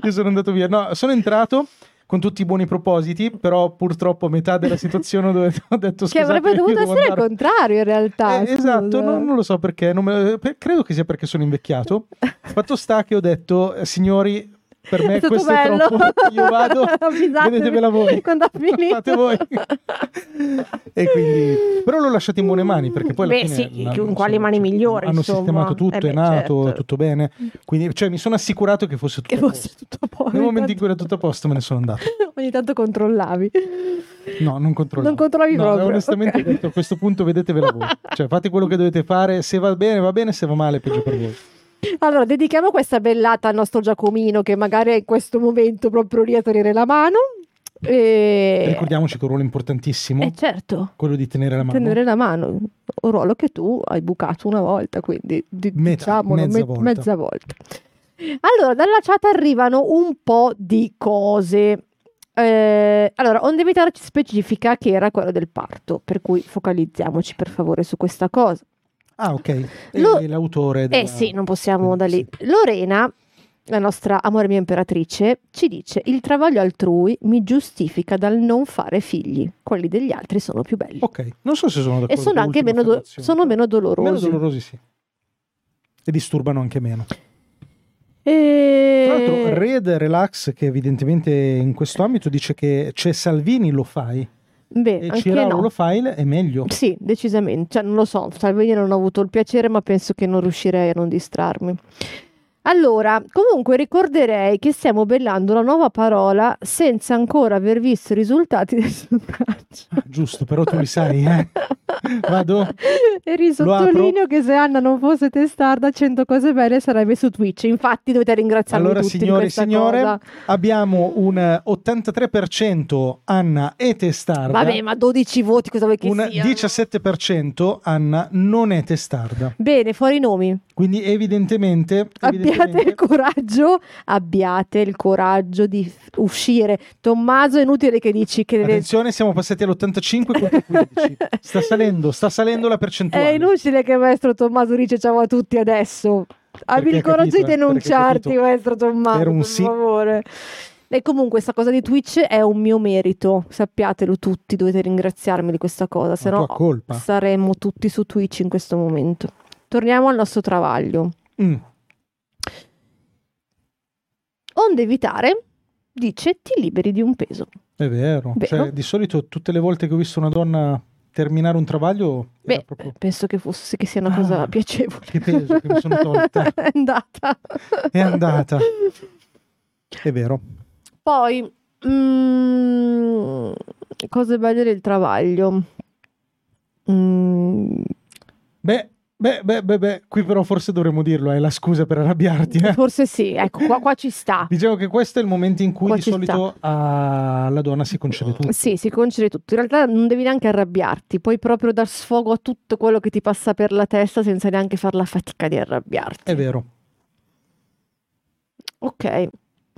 io sono andato via. No, sono entrato con tutti i buoni propositi, però purtroppo a metà della situazione dove ho detto che scusate, avrebbe dovuto essere il andare". contrario in realtà. Eh, esatto, scusa. non, lo so perché, me- per- credo che sia perché sono invecchiato. Fatto sta che ho detto, eh, signori, per me È questo bello. è troppo, io vado, vedetevela voi. quando ha finito. Fate voi. e quindi, però l'ho lasciato in buone mani perché poi alla Beh, fine sì, la- con quali mani migliori, Hanno insomma. sistemato tutto, Eh beh, è nato, certo. tutto bene. Quindi, cioè, mi sono assicurato che fosse tutto Che a fosse posto. tutto a posto. Nel momento in cui era tutto a posto me ne sono andato. Ogni tanto controllavi. No, non controllo. Non controlli no, proprio, Onestamente, ok. ho detto, a questo punto vedetevela voi. Cioè, fate quello che dovete fare. Se va bene, va bene. Se va male, peggio per voi. Allora, dedichiamo questa bellata al nostro Giacomino che magari è in questo momento proprio lì a tenere la mano. E... Ricordiamoci che è un ruolo importantissimo. Eh certo, Quello di tenere la mano. tenere la mano, un ruolo che tu hai bucato una volta, quindi di- Metà, mezza me- volta. mezza volta. Allora, dalla chat arrivano un po' di cose. Eh, allora, On Devitar ci specifica che era quello del parto, per cui focalizziamoci per favore su questa cosa. Ah, ok. Lo- l'autore. Eh della- sì, non possiamo da lì. Lorena, la nostra amore mia imperatrice, ci dice: Il travaglio altrui mi giustifica dal non fare figli. Quelli degli altri sono più belli. Ok, non so se sono d'accordo. e sono anche meno, do- sono meno dolorosi. Meno dolorosi, sì. E disturbano anche meno. E- Tra l'altro, Red Relax, che evidentemente in questo ambito dice che c'è Salvini lo fai Beh, e Ciraro no. lo fai, è meglio. Sì, decisamente. Cioè, non lo so, Salvini non ho avuto il piacere, ma penso che non riuscirei a non distrarmi. Allora, comunque ricorderei che stiamo bellando una nuova parola senza ancora aver visto i risultati del sondaggio. Giusto, però tu li sai, eh? Vado? E risottolineo che se Anna non fosse testarda, 100 cose belle sarebbe su Twitch. Infatti dovete ringraziarmi Allora, tutti di signore e signore, cosa. abbiamo un eh, 83% Anna e testarda. Vabbè, ma 12 voti cosa vuoi che un siano? 17% Anna non è testarda. Bene, fuori i nomi. Quindi evidentemente, Abbiate il coraggio, abbiate il coraggio di uscire. Tommaso, è inutile che dici che Attenzione, siamo passati all'85 contro 15. Sta salendo, sta salendo la è percentuale. inutile che maestro Tommaso dice ciao a tutti adesso. Abbi il coraggio di eh, denunciarti, maestro Tommaso, Era un per sì. favore. E comunque questa cosa di Twitch è un mio merito, sappiatelo tutti, dovete ringraziarmi di questa cosa, se no saremmo tutti su Twitch in questo momento. Torniamo al nostro travaglio. Mm. Onde evitare, dice, ti liberi di un peso. È vero. Vero. Cioè, di solito tutte le volte che ho visto una donna terminare un travaglio Beh, proprio penso che fosse che sia una cosa Ah, piacevole. che peso che mi sono tolta. è andata. È andata. È vero. Poi, mm, cose belle del travaglio. Mm, Beh, beh, beh, beh, beh, qui però forse dovremmo dirlo, è la scusa per arrabbiarti. eh. forse sì, ecco, qua, qua ci sta. Diciamo che questo è il momento in cui Qua di solito alla donna si concede tutto. Sì, si concede tutto. In realtà non devi neanche arrabbiarti, puoi proprio dar sfogo a tutto quello che ti passa per la testa senza neanche far la fatica di arrabbiarti. È vero. Ok.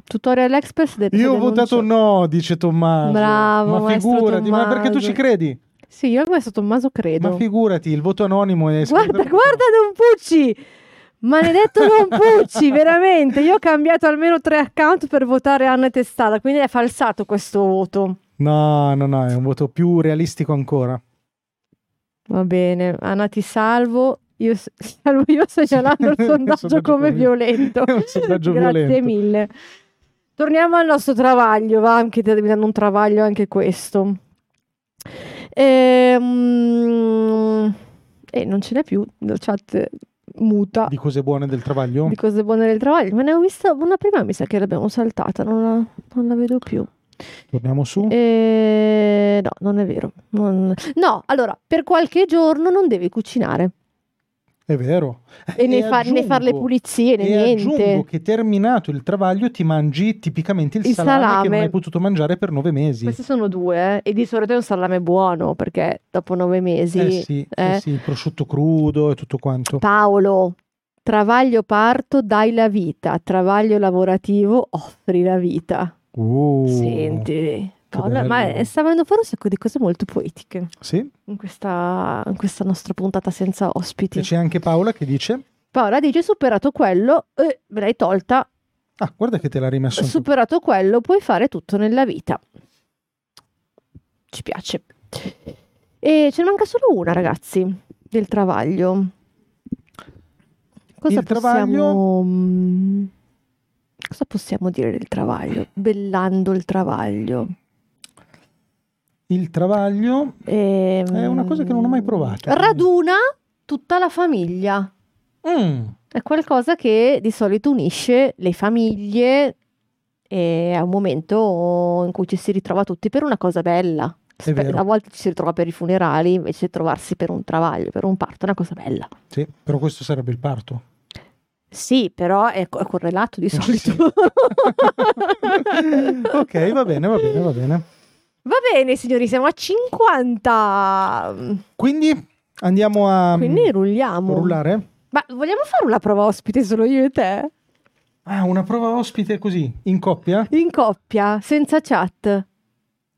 Tutorial Express del Io ho votato no, dice Tommaso. Bravo, ma figurati, ma perché tu Tommaso. ci credi? Sì, io al maestro Tommaso credo. Ma figurati, il voto anonimo è Guarda, guarda Don Pucci! Maledetto Don Pucci, veramente. Io ho cambiato almeno tre account per votare Anna Testata, quindi è falsato questo voto. No, no, no, è un voto più realistico ancora. Va bene, Anna ti salvo. Io, salvo io segnalando il sondaggio sondaggio come violento. Sondaggio Grazie violento. mille. Torniamo al nostro travaglio, va, anche un travaglio anche questo. Ehm, E non ce n'è più, la chat muta Di cose buone del travaglio? di cose buone del travaglio. Me ne ho vista una prima, mi sa che l'abbiamo saltata, non la, non la vedo più. Torniamo su. Eh, no, non è vero. Non- No, allora, per qualche giorno non devi cucinare È vero. e né, fa- né fare le aggiungo- pulizie né E aggiungo niente. che terminato il travaglio ti mangi tipicamente il, Il salame, che salame. non hai potuto mangiare per nove mesi. Questi sono due, eh, e di solito è un salame buono perché dopo nove mesi. eh sì, eh. eh sì, il prosciutto crudo e tutto quanto. Paolo, travaglio parto, dai la vita, travaglio lavorativo, offri la vita. Uh, Senti, Paola, ma sta venendo fuori un sacco di cose molto poetiche Sì, in questa, in questa nostra puntata senza ospiti. e c'è anche Paola che dice... Paola dice: superato quello, eh, me l'hai tolta. Ah, guarda che te l'ha rimesso Superato quello, puoi fare tutto nella vita. Ci piace. E ce ne manca solo una, ragazzi, del travaglio. Cosa Il possiamo... travaglio- mm, Cosa possiamo dire del travaglio? Bellando il travaglio. Il travaglio Ehm, è una cosa che non ho mai provato. Raduna tutta la famiglia. Mm, È qualcosa che di solito unisce le famiglie e è un momento in cui ci si ritrova tutti per una cosa bella. A volte ci si ritrova per i funerali invece di trovarsi per un travaglio, per un parto, è una cosa bella. Sì, però questo sarebbe il parto. Sì, però è, co- è correlato di Eh, solito. ok, va bene, va bene, va bene. Va bene, signori, siamo a 50. Quindi andiamo a Quindi rulliamo. rullare? Ma vogliamo fare una prova ospite solo io e te? Ah, una prova ospite così, in coppia? In coppia, senza chat.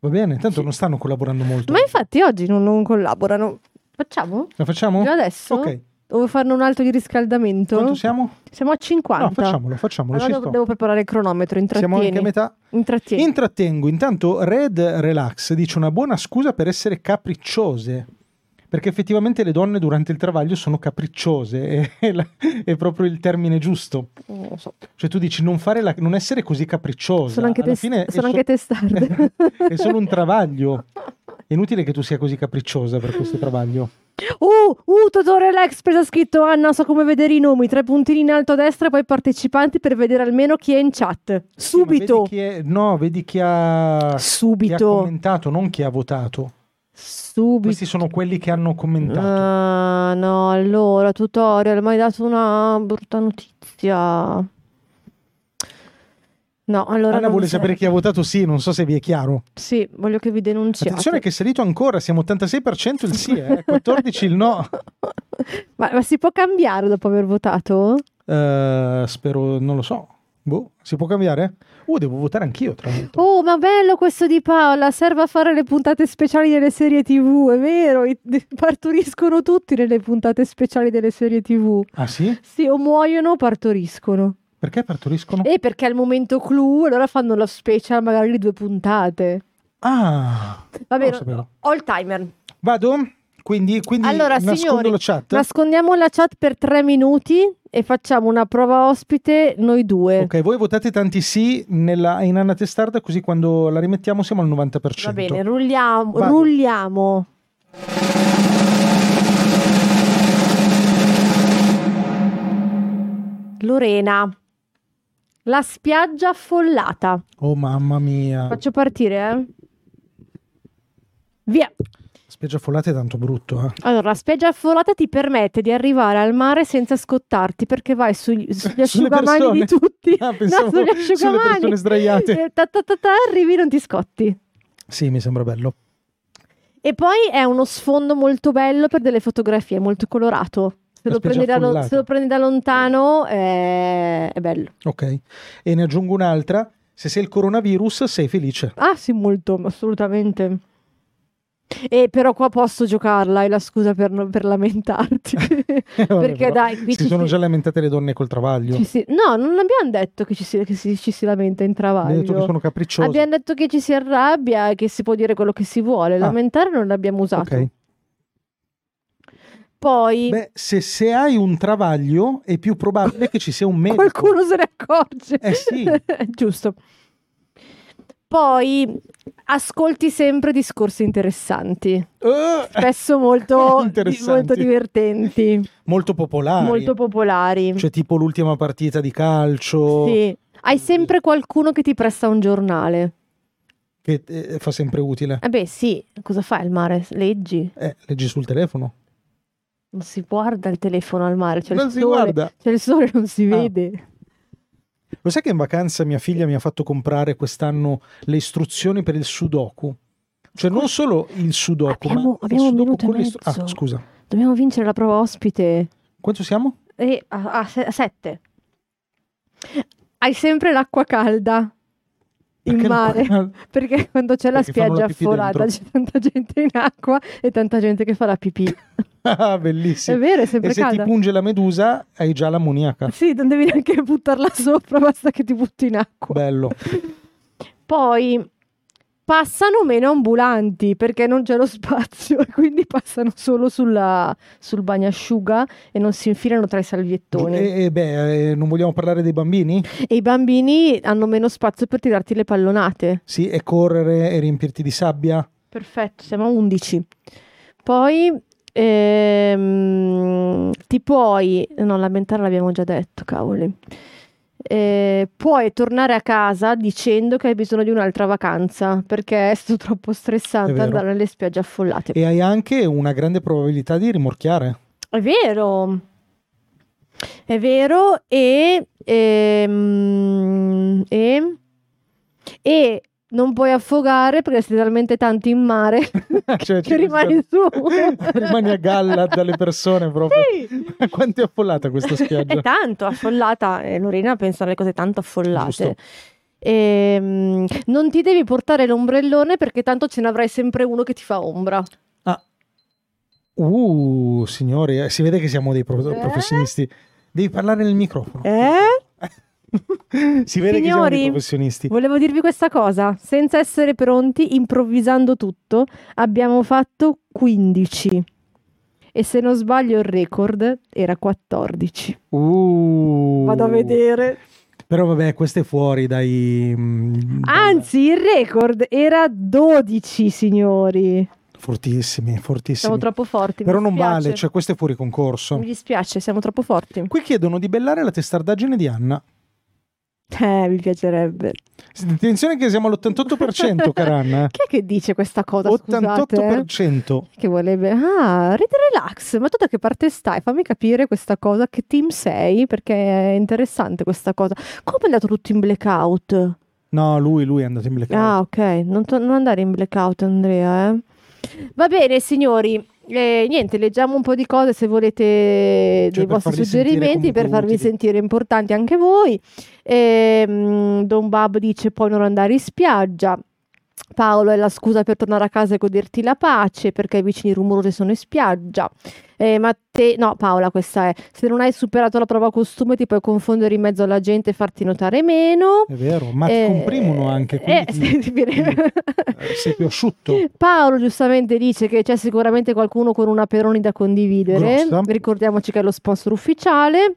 Va bene, tanto non stanno collaborando molto. Ma infatti oggi non, non collaborano. Facciamo? La facciamo? Già adesso? Ok. Devo farne un altro di riscaldamento? Quanto siamo? Siamo a 50. No, facciamolo, facciamolo, Allora devo, devo preparare il cronometro, intrattieni. Siamo anche a metà. Intrattieni. Intrattengo. Intanto Red Relax dice una buona scusa per essere capricciose. Perché effettivamente le donne durante il travaglio sono capricciose, è, la- è proprio il termine giusto. Non lo so. Cioè tu dici non, fare la- non essere così capricciosa. Sono anche, Alla tes- fine sono so- anche testarde. è solo un travaglio. È inutile che tu sia così capricciosa per questo travaglio. Uh, uh, Totore L'express ha scritto Anna, so come vedere i nomi, tre puntini in alto a destra poi partecipanti per vedere almeno chi è in chat. Sì, Subito. vedi chi è- no, vedi chi ha, chi ha Subito. commentato, non chi ha votato. Subito. Questi sono quelli che hanno commentato. Ah, no, allora, tutorial, mi hai dato una brutta notizia. No, allora Anna vuole sapere chi ha votato sì, non so se vi è chiaro. Sì, voglio che vi denunciate. Attenzione che è salito ancora, siamo 86% il sì, eh, 14% il no. Ma, ma si può cambiare dopo aver votato? Eh, spero, non lo so. Boh, si può cambiare? Uh, devo votare anch'io, tra l'altro. Oh, ma bello questo di Paola, serve a fare le puntate speciali delle serie TV, è vero, partoriscono tutti nelle puntate speciali delle serie TV. Ah sì? Sì, o muoiono o partoriscono. Perché partoriscono? E perché al momento clou, allora fanno la special magari di due puntate. Ah, Va bene, ho il timer. Vado? Quindi, quindi Allora, nascondo signori, la chat? Nascondiamo la chat per tre minuti e facciamo una prova ospite noi due. Ok, voi votate tanti sì nella, in Anna Testarda, così quando la rimettiamo siamo al 90%. Va bene, rulliamo. Vado. rulliamo. Lorena. La spiaggia affollata. Oh mamma mia. Faccio partire, eh? Via. Spiaggia affollata è tanto brutto, eh. Allora, la spiaggia affollata ti permette di arrivare al mare senza scottarti perché vai sugli, sugli asciugamani di tutti. Ah, pensavo no, sugli sulle asciugamani. persone sdraiate. Eh, ta ta ta ta, arrivi non ti scotti. Sì, mi sembra bello. E poi è uno sfondo molto bello per delle fotografie, molto colorato. Se, lo prendi, da, se lo prendi da lontano è, è bello. Ok. E ne aggiungo un'altra. Se sei il coronavirus, sei felice. Ah sì, molto, assolutamente. E però qua posso giocarla, è la scusa per, per lamentarti. Eh, vabbè, Perché dai, qui si ci sono si- già lamentate le donne col travaglio. Si- No, non abbiamo detto che ci si, che si- ci si lamenta in Abbiamo detto che travaglio. sono capricciose. Abbiamo detto che ci si arrabbia e che si può dire quello che si vuole. Ah. Lamentare non l'abbiamo usato. Ok. Poi Beh, se, se hai un travaglio è più probabile che ci sia un medico. qualcuno se ne accorge. Eh sì. Giusto. Poi ascolti sempre discorsi interessanti, Eh, spesso molto, Interessanti. molto divertenti, molto popolari. molto popolari. Cioè tipo l'ultima partita di calcio Sì. Hai sempre qualcuno che ti presta un giornale. che eh, fa sempre utile. Eh beh, sì, cosa fai al mare? Leggi? Eh, leggi sul telefono. Non si guarda il telefono al mare, c'è Non il si sole. guarda. C'è il sole, non si Ah. vede. Lo sai che in vacanza mia figlia mi ha fatto comprare quest'anno le istruzioni per il sudoku? Cioè non solo il sudoku, Abbiamo- ma abbiamo il sudoku con le istru- mezzo. Ah, scusa. Dobbiamo vincere la prova ospite. Quanto siamo? E a, a se- a sette. Hai sempre l'acqua calda in mare. l'acqua- Perché quando c'è la Perché fanno spiaggia affollata c'è tanta gente in acqua e tanta gente che fa la pipì. Ah, bellissimo. È vero, è sempre e se calda. ti punge la medusa, hai già l'ammoniaca. Sì, non devi neanche buttarla sopra, basta che ti butti in acqua. Bello. Poi passano meno ambulanti perché non c'è lo spazio e quindi passano solo sulla- sul bagnasciuga e non si infilano tra i salviettoni. E, e beh, eh, non vogliamo parlare dei bambini? E i bambini hanno meno spazio per tirarti le pallonate. Sì, e correre e riempirti di sabbia. Perfetto, siamo a 11. Poi ehm, ti puoi... No, lamentare l'abbiamo già detto, cavoli. Eh, puoi tornare a casa dicendo che hai bisogno di un'altra vacanza perché è stato troppo stressante andare nelle spiagge affollate. E hai anche una grande probabilità di rimorchiare. È vero, è vero, e, ehm, e, e non puoi affogare perché sei talmente tanto in mare Cioè, che rimani su. rimani a galla dalle persone proprio. Sì. Quanto è affollata questa spiaggia? È tanto affollata, e Lorena pensa alle cose tanto affollate. Giusto. Ehm, non ti devi portare l'ombrellone perché tanto ce n'avrai sempre uno che ti fa ombra. Ah. Uh, signori, eh, si vede che siamo dei pro- Eh? professionisti. Devi parlare nel microfono. Eh? Si vede che siamo dei Signori, professionisti. Volevo dirvi questa cosa, senza essere pronti, improvvisando tutto, abbiamo fatto 15. E se non sbaglio il record era 14. Uh. Vado a vedere. Però vabbè, questo è fuori dai... mm, Anzi, il record era 12, signori. Fortissimi, fortissimi. Siamo troppo forti. Però mi non dispiace. vale, cioè questo è fuori concorso. Mi dispiace, siamo troppo forti. Qui chiedono di bellare la testardaggine di Anna. Eh, mi piacerebbe. Attenzione che siamo all'88%, cara Anna. Chi è che dice questa cosa? Scusate, eh? 88%. Che vuole Ah, Read Relax, ma tu da che parte stai? Fammi capire questa cosa, che team sei? Perché è interessante questa cosa. Come è andato tutto in blackout? No, lui, lui è andato in blackout. Ah, ok, non, to- non andare in blackout, Andrea. eh. Va bene, signori. Eh, niente, leggiamo un po' di cose se volete dei Cioè, per vostri suggerimenti per farvi utili. sentire importanti anche voi. Ehm, Don Bab dice poi non andare in spiaggia. Paolo è la scusa per tornare a casa e goderti la pace perché i vicini rumorosi sono in spiaggia. Eh, Matte- no, Paola, questa è. Se non hai superato la prova costume, ti puoi confondere in mezzo alla gente e farti notare meno. È vero, ma ti Eh, comprimono anche, eh, quindi sì, viene- eh, sei più asciutto. Paolo giustamente dice che c'è sicuramente qualcuno con una Peroni da condividere. Grossa. Ricordiamoci che è lo sponsor ufficiale.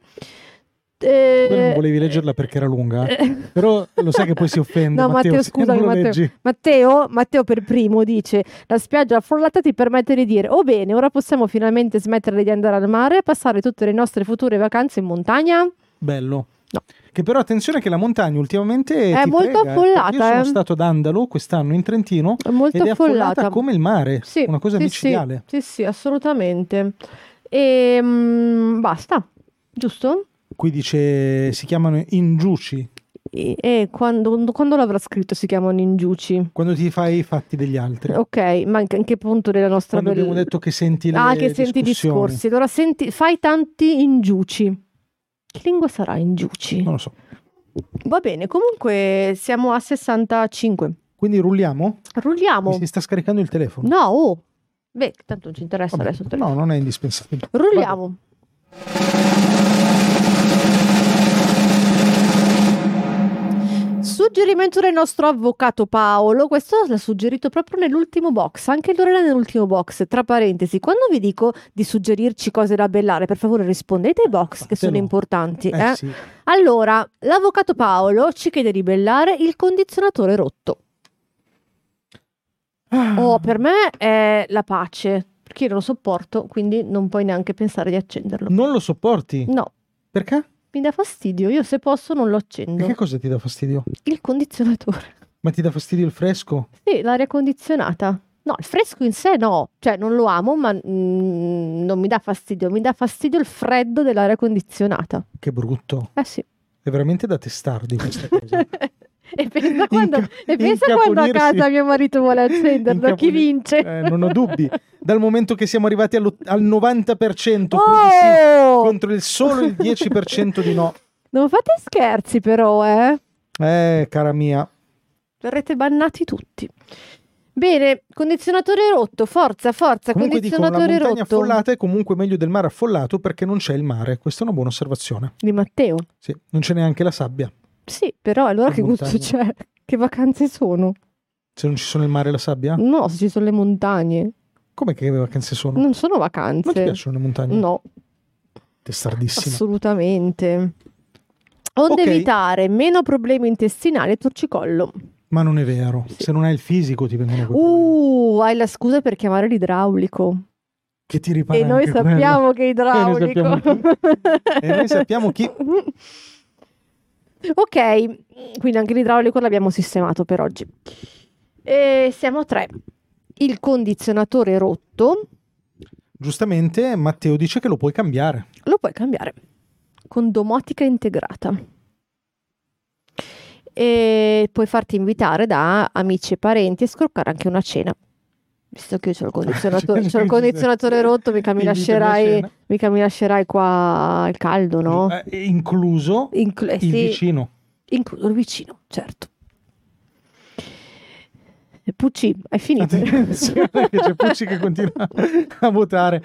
Eh, non volevi leggerla perché era lunga, eh, però lo sai che poi si offende. No, Matteo, non lo Matteo. Matteo, Matteo per primo dice: La spiaggia affollata ti permette di dire: Oh, bene, ora possiamo finalmente smettere di andare al mare e passare tutte le nostre future vacanze in montagna. Bello. No. Che però attenzione che la montagna ultimamente È molto frega, eh, affollata, Io sono eh. stato ad Andalo quest'anno in Trentino È molto ed è affollata. affollata come il mare, Sì, una cosa sì, micidiale. Sì, sì, assolutamente. E mm, basta, giusto? Qui dice si chiamano ingiuci E, e quando, quando l'avrà scritto si chiamano ingiuci? quando ti fai i fatti degli altri. Ok, ma in, in che punto della nostra Quando bella- abbiamo detto che senti le Ah, che senti i discorsi. Allora senti, fai tanti ingiuci. Che lingua sarà ingiuci? Non lo so. Va bene, comunque siamo a 65. Quindi rulliamo? Rulliamo. Mi si sta scaricando il telefono. No, oh. Beh, tanto non ci interessa Vabbè, adesso. no, non è indispensabile. Rulliamo. Suggerimento del nostro avvocato Paolo, questo l'ha suggerito proprio nell'ultimo box, anche Lorena nell'ultimo box. Tra parentesi, quando vi dico di suggerirci cose da bellare, per favore rispondete ai box che sono Fatelo. importanti. Eh, eh. sì. Allora, l'avvocato Paolo ci chiede di bellare il condizionatore rotto. Ah. Oh, per me è la pace, perché io non lo sopporto, quindi non puoi neanche pensare di accenderlo. Non lo sopporti? No, Perché? Mi dà fastidio, io se posso non lo E accendo. che cosa ti dà fastidio? Il condizionatore. Ma ti dà fastidio il fresco? Sì, l'aria condizionata. No, il fresco in sé no, cioè non lo amo, ma mm, non mi dà fastidio, mi dà fastidio il freddo dell'aria condizionata. Che brutto. Eh sì. È veramente da testardi questa cosa. e pensa quando, Inca- e pensa quando a casa mio marito vuole accenderlo, chi Incaponi- vince? Eh, non ho dubbi. Dal momento che siamo arrivati allo- al 90%, quindi sì, Oh! contro il solo il 10% di no. Non fate scherzi però, eh. Eh, cara mia. Verrete bannati tutti. Bene, condizionatore rotto, forza, forza, Comunque la condizionatore montagna rotto. affollata è comunque meglio del mare affollato perché non c'è il mare. Questa è una buona osservazione. Di Matteo. Sì, non c'è neanche la sabbia. Sì, però allora Che gusto c'è? Che vacanze sono? Se non ci sono il mare e la sabbia? No, se ci sono le montagne. Come che vacanze sono? Non sono Non ti vacanze. piacciono le montagne? No, Testardissima. assolutamente. Onde Ok. evitare meno problemi intestinali e torcicollo. Ma non è vero. Se non hai il fisico ti vengono quei. Uh, hai la scusa per chiamare l'idraulico. Che ti ripara E noi anche quello. sappiamo che è idraulico. sappiamo E noi sappiamo chi- Ok, quindi anche l'idraulico l'abbiamo sistemato per oggi. E siamo a tre. Il condizionatore rotto Giustamente Matteo dice che lo puoi cambiare. lo puoi cambiare con domotica integrata. E puoi farti invitare da amici e parenti e scroccare anche una cena. Visto che io ho il condizionatore, c'ho il condizionatore rotto, mica mi, lascerai, mica mi lascerai qua il caldo, no? Eh, incluso Inclu- eh, il sì, vicino. incluso il vicino, certo. Pucci, hai finito? Attenzione che c'è Pucci che continua a votare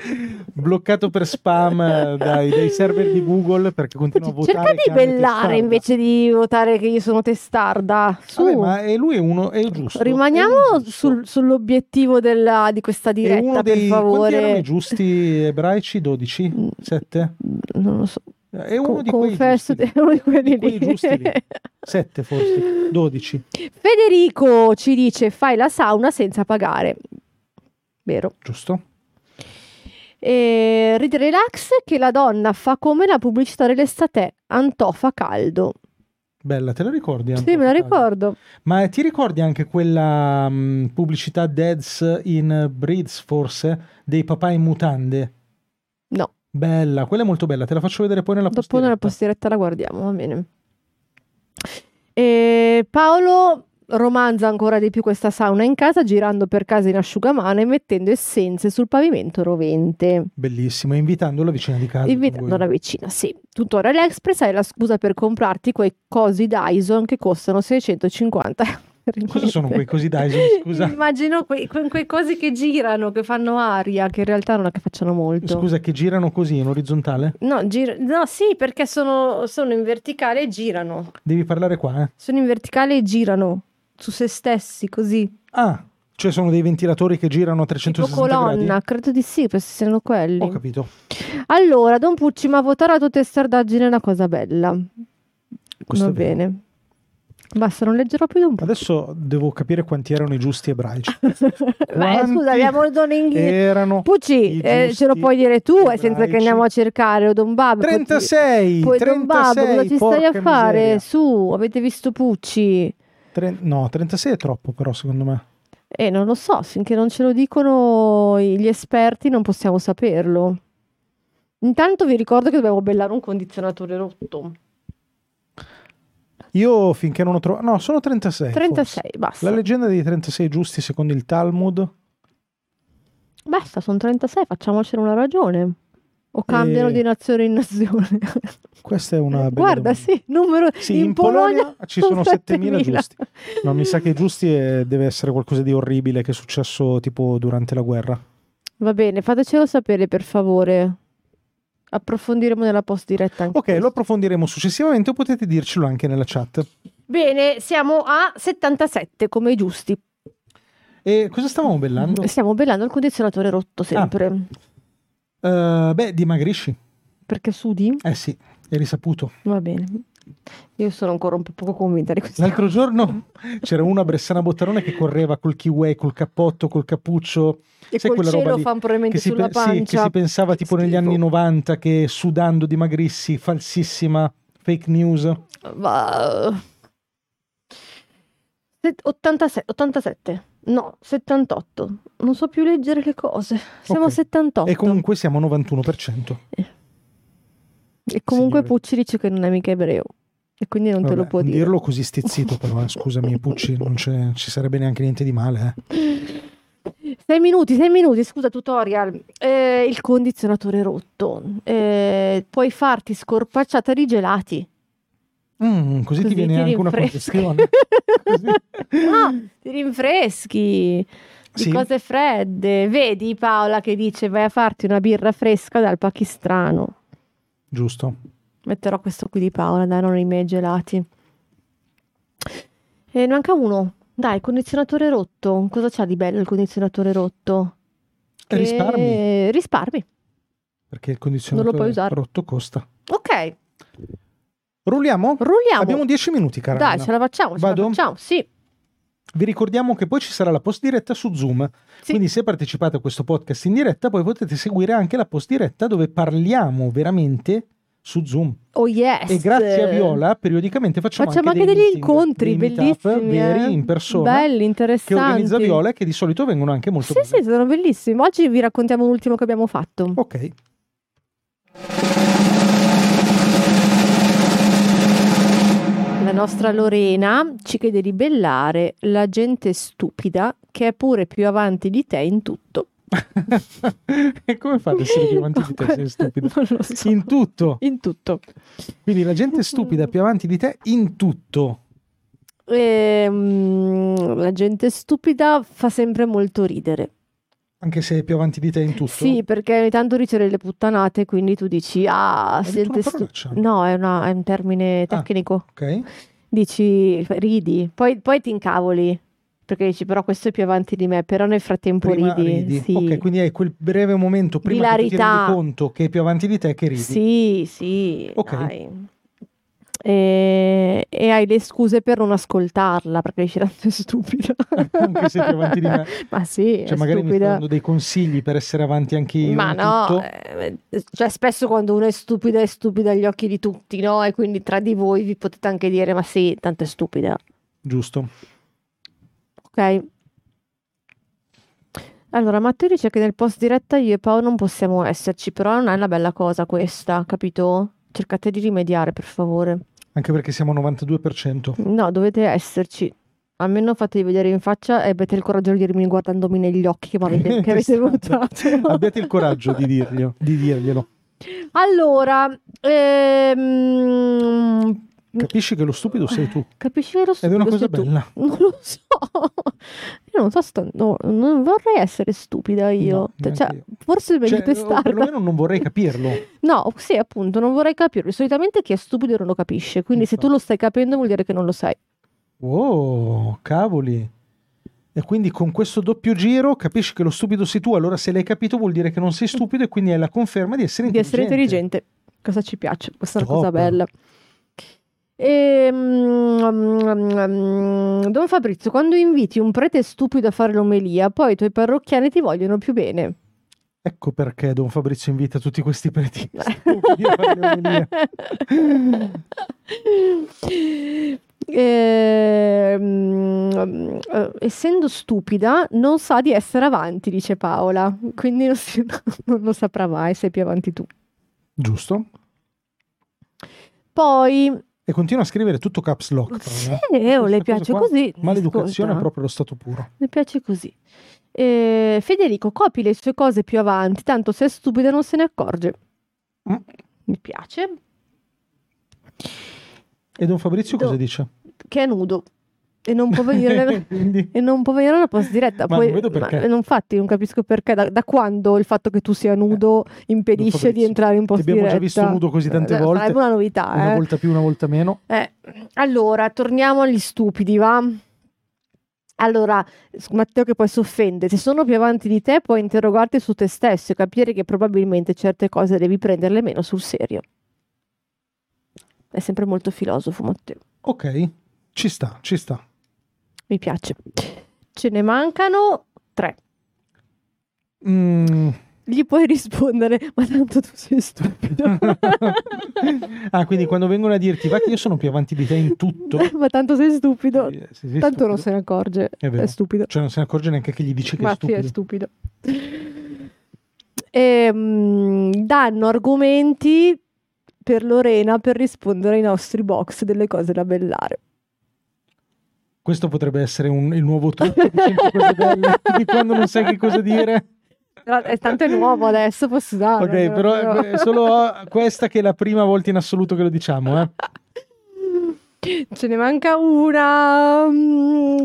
bloccato per spam eh, dai, dai server di Google perché continua a votare Cerca di è bellare invece di votare che io sono testarda. Su, Vabbè, ma è lui è uno è giusto rimaniamo è giusto. sul- sull'obiettivo della- di questa è diretta, uno per dei quanti erano favore. i giusti ebraici 12 7 Non lo so. È uno Co- di quei giusti di uno di quelli Di lì. giusti lì. 7 forse 12 Federico ci dice fai la sauna senza pagare. Vero. giusto E Read Relax che la donna fa come la pubblicità dell'estate. Antò fa caldo. bella te la ricordi Sì, me la ricordo. Ma ti ricordi anche quella mh, pubblicità Deads in Breeds, forse, dei papà in mutande? No. Bella, quella è molto bella, te la faccio vedere poi nella Dopo postiretta. nella postiretta la guardiamo, va bene. E Paolo romanza ancora di più questa sauna in casa girando per casa in asciugamano e mettendo essenze sul pavimento rovente. Bellissimo, invitando la vicina di casa. Invitando la vicina, sì. Tutorial Express hai la scusa per comprarti quei cosi Dyson che costano 650 euro. Cosa sono quei cosi Dyson, scusa? Immagino quei, que- quei cosi che girano, che fanno aria, che in realtà non è che facciano molto. Scusa, che girano così in orizzontale? No, gira- no, sì, perché sono, sono in verticale e girano. Devi parlare qua, eh? Sono in verticale e girano su se stessi, così. Ah, cioè sono dei ventilatori che girano a Tipo 360 colonna, gradi? credo di sì, penso siano quelli. Ho capito. Allora, Don Pucci, ma votare la tua testardaggine è una cosa bella. Questo Va bene. Basta, non leggerò più Don Pucci. Adesso devo capire quanti erano i giusti ebraici. Beh, scusa, abbiamo il Don. Erano Pucci, eh, ce lo puoi dire tu, eh, senza che ebraici. andiamo a cercare Don Babbo. poi ti- 36, Poi Don Babbo, 36, cosa ci stai a fare? miseria. Su, avete visto Pucci? Tre- no, 36 è troppo però secondo me. Eh, non lo so, finché non ce lo dicono gli esperti non possiamo saperlo. Intanto vi ricordo che dobbiamo bellare un condizionatore rotto. Io finché non ho trovato... No, sono 36. 36, forse. basta. La leggenda dei 36 giusti secondo il Talmud. Basta, sono 36, facciamocene una ragione. O cambiano Eh, di nazione in nazione. Questa è una bella Guarda, domanda. sì, numero Sì, in, in Polonia ci sono 7000 giusti. No, mi sa che giusti è- deve essere qualcosa di orribile che è successo tipo durante la guerra. Va bene, fatecelo sapere per favore. Approfondiremo nella post diretta Ok, questo. lo approfondiremo successivamente o potete dircelo anche nella chat. Bene, siamo a 77 come i giusti. E cosa stavamo bellando? Stiamo bellando il condizionatore rotto sempre. Eh, beh, dimagrisci. Perché sudi? Eh sì, è risaputo. Va bene. Io sono ancora un po' poco convinta di questo. L'altro giorno c'era una Bressana Bottarone che correva col kiwi, col cappotto, col cappuccio. E sai col quella roba cielo fan probabilmente sulla pe- sì, che pancia. si pensava tipo negli Schifo. anni 90 che sudando dimagrissi, falsissima, fake news. Va... Set- 86, 87. No, 78. Non so più leggere le cose. Siamo Ok. a 78. E comunque siamo a 91%. E comunque Sì, Pucci dice che non è mica ebreo. E quindi non te lo Vabbè, può non dire. dirlo così stizzito però, eh, scusami Pucci, non ci sarebbe neanche niente di male. eh. Sei minuti, sei minuti, scusa tutorial. Eh, il condizionatore rotto. Eh, puoi farti scorpacciata di gelati. Mm, così, ti viene anche una congestione. Così. No, ti rinfreschi di Sì. cose fredde. Vedi Paola che dice vai a farti una birra fresca dal pakistano. Giusto. Metterò questo qui di Paola, dai, non i miei gelati. E ne manca uno. Dai, condizionatore rotto. Cosa c'ha di bello il condizionatore rotto? Che- Risparmi, Risparmi. perché il condizionatore Non lo puoi usare. rotto costa. Ok, Rulliamo? rulliamo. Abbiamo 10 minuti, cara. Dai, ce la facciamo, ce Vado? la facciamo. Sì, Vi ricordiamo che poi ci sarà la post diretta su Zoom. Sì. Quindi se partecipate a questo podcast in diretta, poi potete seguire anche la post diretta dove parliamo veramente su Zoom. Oh yes! E grazie a Viola periodicamente facciamo, Facciamo anche, dei degli meeting, incontri bellissimi. veri eh. in persona Belli, che interessanti. organizza Viola e che di solito vengono anche molto Sì, sì, sono bellissimi. Oggi vi raccontiamo l'ultimo che abbiamo fatto. Ok. La nostra Lorena ci chiede di bellare la gente stupida che è pure più avanti di te in tutto. e come fate a essere più avanti di te? Sei stupido. So. In tutto. In tutto. Quindi la gente stupida più avanti di te in tutto. Ehm, la gente stupida fa sempre molto ridere. Anche se è più avanti di te in tutto. Sì, perché ogni tanto dice delle puttanate, quindi tu dici, ah, una stu-"? No, è, una- è un termine Ah. tecnico. Ok. Dici, ridi, poi, poi ti incavoli. Perché dici, però questo è più avanti di me, però nel frattempo Prima ridi. ridi. Sì. Ok, quindi hai quel breve momento prima che ti rendi conto che è più avanti di te che ridi. Sì, sì. Ok. dai. E, e hai le scuse per non ascoltarla perché dici tanto è stupida. Anche se è più avanti di me. Ma sì, Cioè, magari mi stai stupida. dando dei consigli per essere avanti anche io. Ma no, eh, cioè spesso quando uno è stupido è stupido agli occhi di tutti, no? E quindi tra di voi vi potete anche dire, ma sì, tanto è stupida, Giusto. ok? Allora, Matteo dice che nel post diretta io e Paolo non possiamo esserci, però non è una bella cosa questa, capito? Cercate di rimediare, per favore. Anche perché siamo al 92%. No, dovete esserci. Almeno fatevi vedere in faccia e avete il coraggio di dirmi guardandomi negli occhi che, m'avete- che avete Esatto. votato. Abbiate il coraggio di, dirglielo, di dirglielo. Allora, ehm, Capisci che lo stupido sei tu. capisci che lo Ed è una stupido cosa sei tu? bella. Non lo so. Io non so, sta- no, non vorrei essere stupida io. No, neanche Cioè, io. forse è meglio Cioè, testarla. perlomeno non vorrei capirlo. No, sì, appunto, non vorrei capirlo. Solitamente chi è stupido non lo capisce. Quindi se tu lo stai capendo vuol dire che non lo sai. Oh, cavoli. E quindi con questo doppio giro capisci che lo stupido sei tu. Allora, se l'hai capito, vuol dire che non sei stupido e quindi hai la conferma di essere Di essere intelligente. intelligente. Cosa ci piace? Questa è una cosa bella. E, Don Fabrizio, quando inviti un prete stupido a fare l'omelia, poi i tuoi parrocchiani ti vogliono più bene. Ecco perché Don Fabrizio invita tutti questi preti stupidi a fare le omelie. Ehm, eh, essendo stupida, non sa di essere avanti, dice Paola. Quindi non, si- non lo saprà mai se è più avanti tu. Giusto? Poi, E continua a scrivere tutto caps lock. però, eh, oh, le piace cosa così. Maleducazione è Ascolta. proprio lo stato puro. Mi piace così. Eh, Federico, copi le sue cose più avanti, tanto se è stupida non se ne accorge. Mm. Mi piace. E Don Fabrizio cosa Do- dice? Che è nudo. E non può venire, Quindi, e non può venire alla post diretta. Ma Poi- non vedo perché. ma- non infatti, non capisco perché. Da, da quando il fatto che tu sia nudo impedisce di entrare in post abbiamo già diretta? visto nudo così tante Eh, volte. Sarebbe una novità, una eh. volta più, una volta meno. Eh, allora, torniamo agli stupidi, va? Allora, Matteo che poi si offende, se sono più avanti di te puoi interrogarti su te stesso e capire che probabilmente certe cose devi prenderle meno sul serio. È sempre molto filosofo, Matteo. Ok, ci sta, ci sta. Mi piace. Ce ne mancano tre. Mm. Gli puoi rispondere, ma tanto tu sei stupido. ah, quindi quando vengono a dirti va che io sono più avanti di te in tutto. ma tanto sei stupido. se sei Tanto non stupido, se ne accorge. È. È stupido. Cioè non se ne accorge neanche che gli dici che Ma è sì, è stupido. stupido. Ehm, danno argomenti per Lorena per rispondere ai nostri box delle cose da bellare. Questo potrebbe essere un- il nuovo trucco di 5 cose belle di quando non sai che cosa dire. Però è tanto è nuovo adesso, posso darlo. Ok, però è solo questa che è la prima volta in assoluto che lo diciamo, eh. Ce ne manca una. Mm.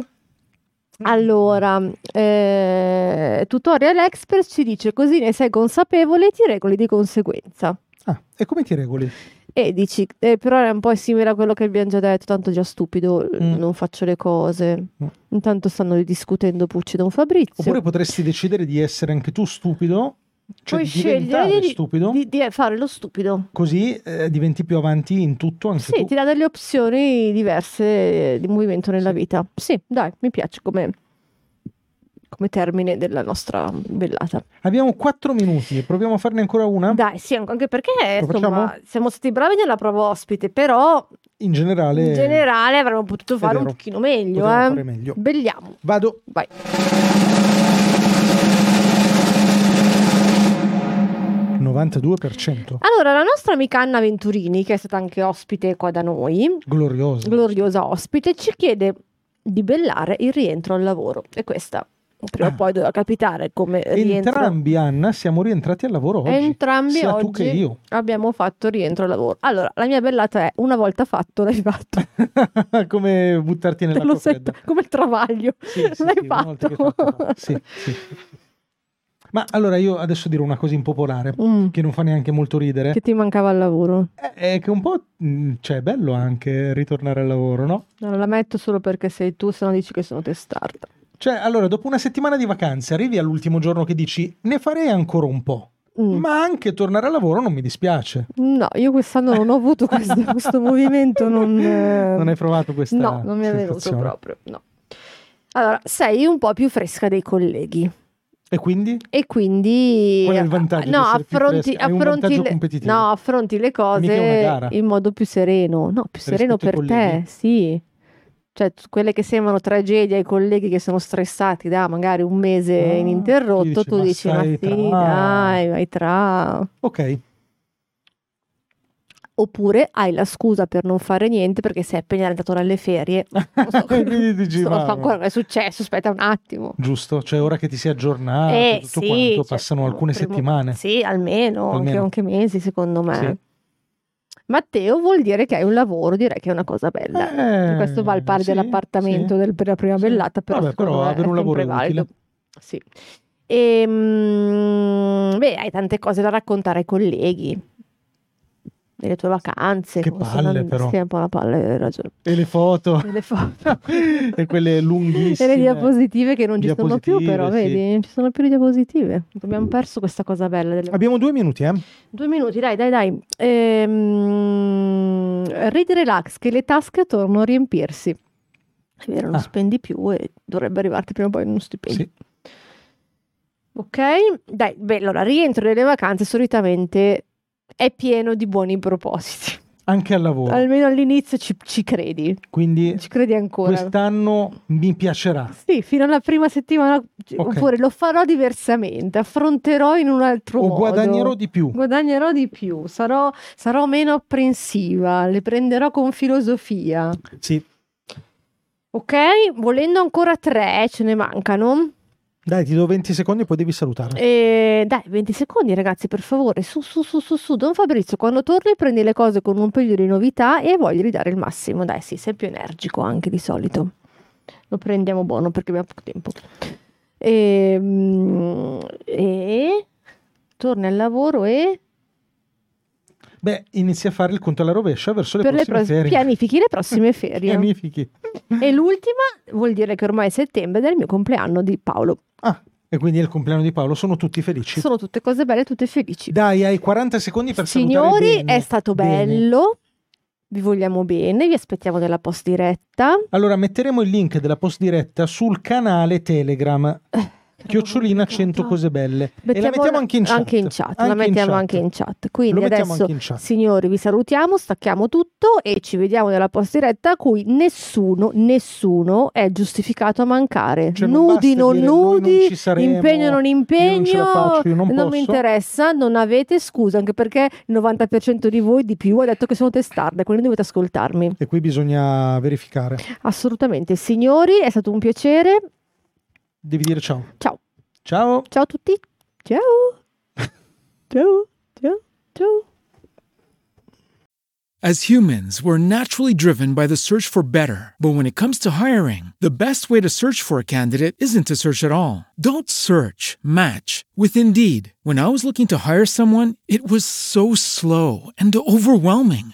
Allora, eh, Tutorial Expert ci dice così ne sei consapevole e ti regoli di conseguenza. Ah, e come ti regoli? E dici, eh, però è un po' simile a quello che abbiamo già detto, tanto già stupido, Mm. non faccio le cose. Mm. Intanto stanno discutendo Pucci Don Fabrizio. Oppure potresti decidere di essere anche tu stupido, cioè Puoi di scegliere di, stupido, di- di fare lo stupido. così eh, diventi più avanti in tutto anche Sì, tu. ti dà delle opzioni diverse di movimento nella vita. Sì, dai, mi piace come... come termine della nostra bellata. Abbiamo quattro minuti, proviamo a farne ancora una? Dai, sì, anche perché insomma, siamo stati bravi nella prova ospite, però In generale... in generale avremmo potuto fare un pochino meglio. Eh. fare meglio. Belliamo. Vado. Vai. 92%. Allora, la nostra amica Anna Venturini, che è stata anche ospite qua da noi, Glorioso. gloriosa ospite, ci chiede di bellare il rientro al lavoro. E questa prima o poi doveva capitare come rientro. Entrambi, Anna, siamo rientrati al lavoro oggi. Entrambi Sia oggi tu che io. abbiamo fatto rientro al lavoro. Allora, la mia bellata è una volta fatto, l'hai fatto. Come buttarti Te nell'acqua sento, fredda. come il travaglio. Sì, sì, l'hai sì, fatto. fatto- Sì, sì. Ma allora io adesso dirò una cosa impopolare Mm, che non fa neanche molto ridere. che ti mancava al lavoro. È- È che un po' mh, cioè, è bello anche ritornare al lavoro, no? Non la metto solo perché sei tu, se no dici che sono testarda. Cioè, allora, dopo una settimana di vacanze arrivi all'ultimo giorno che dici ne farei ancora un po', Mm. ma anche tornare al lavoro non mi dispiace. No, io quest'anno non ho avuto questo, questo movimento. Non, eh, Non hai provato questa No, non mi è venuto proprio. No. Allora, sei un po' più fresca dei colleghi E quindi? e quindi Qual è il vantaggio di no, affronti, affronti le, no, affronti le cose in modo più sereno. No, più sereno per te, sì. Cioè, quelle che sembrano tragedie ai colleghi che sono stressati da magari un mese Ah, ininterrotto, tu dici, tu "Ma dici, ma sì, tra." dai, vai tra. Ok. Oppure hai la scusa per non fare niente perché sei appena andato dalle ferie. Non so, Quindi dici, non so "Ma- ancora cosa è successo, aspetta un attimo. Giusto, cioè ora che ti sei aggiornato, Eh, tutto sì, quanto, cioè, passano alcune primo- settimane. Sì, almeno, Anche, Almeno. anche mesi secondo me. Sì. Matteo vuol dire che hai un lavoro, direi che è una cosa bella. Eh, Questo va al pari sì, dell'appartamento sì. del- per la prima Sì. bellata, però, Vabbè, però avere un lavoro valido. Sì. Ehm, beh, hai tante cose da raccontare ai colleghi. Delle tue vacanze. Che palle, però. Sì, un po' una palle, hai ragione. E le foto, E le foto. e quelle E lunghissime. le diapositive che non ci sono più, però, sì. vedi? Non ci sono più le diapositive. Abbiamo perso questa cosa bella. Delle... Abbiamo due minuti, eh? Due minuti, dai, dai, dai. Ehm, read relax, che le tasche tornano a riempirsi. È vero, non Ah. spendi più e dovrebbe arrivarti prima o poi uno stipendio. Sì. Ok? Dai, beh, allora, rientro delle vacanze solitamente è pieno di buoni propositi. Anche al lavoro. Almeno all'inizio ci, ci credi, Quindi ci credi ancora. quest'anno mi piacerà. Sì, fino alla prima settimana, Ok. oppure lo farò diversamente, affronterò in un altro O modo. guadagnerò di più. Guadagnerò di più, sarò, sarò meno apprensiva, le prenderò con filosofia. Sì. Ok? Volendo ancora tre, ce ne mancano. Dai, ti do 20 secondi e poi devi salutare. E dai, 20 secondi ragazzi, per favore. Su, su, su, su, su. Don Fabrizio, quando torni prendi le cose con un paio di novità e voglio ridare il massimo. Dai, sì, sei più energico anche di solito. Lo prendiamo buono perché abbiamo poco tempo. E, mm, e torni al lavoro e Beh, inizi a fare il conto alla rovescia verso le per le prossime prossime- ferie. pianifichi le prossime ferie. Pianifichi. E l'ultima vuol dire che ormai è settembre il mio compleanno di Paolo. Ah, e quindi è il compleanno di Paolo, sono tutti felici. Sono tutte cose belle, tutte felici. Dai, hai 40 secondi per Signori, bene. è stato Bene. bello. Vi vogliamo bene, vi aspettiamo nella post diretta. Allora, metteremo il link della post diretta sul canale Telegram. Chiocciolina 100 cose belle. e la mettiamo anche in chat. Anche in chat, la Anche in mettiamo chat. anche in chat. Quindi mettiamo adesso, in chat. signori, vi salutiamo, stacchiamo tutto e ci vediamo nella post diretta a cui nessuno, nessuno è giustificato a mancare. Cioè, non nudi, non dire, "Noi non nudi, ci saremo, impegno, non impegno, non ce la faccio, io non mi posso." interessa, non avete scusa, anche perché il 90% di voi di più ha detto che sono testarde, quindi dovete ascoltarmi. E qui bisogna verificare. Assolutamente. Signori, è stato un piacere. Devi dire ciao. Ciao. Ciao. Ciao a tutti. Ciao. ciao. Ciao. Ciao. As humans, we're naturally driven by the search for better. But when it comes to hiring, the best way to search for a candidate isn't to search at all. Don't search, match with Indeed. When I was looking to hire someone, it was so slow and overwhelming.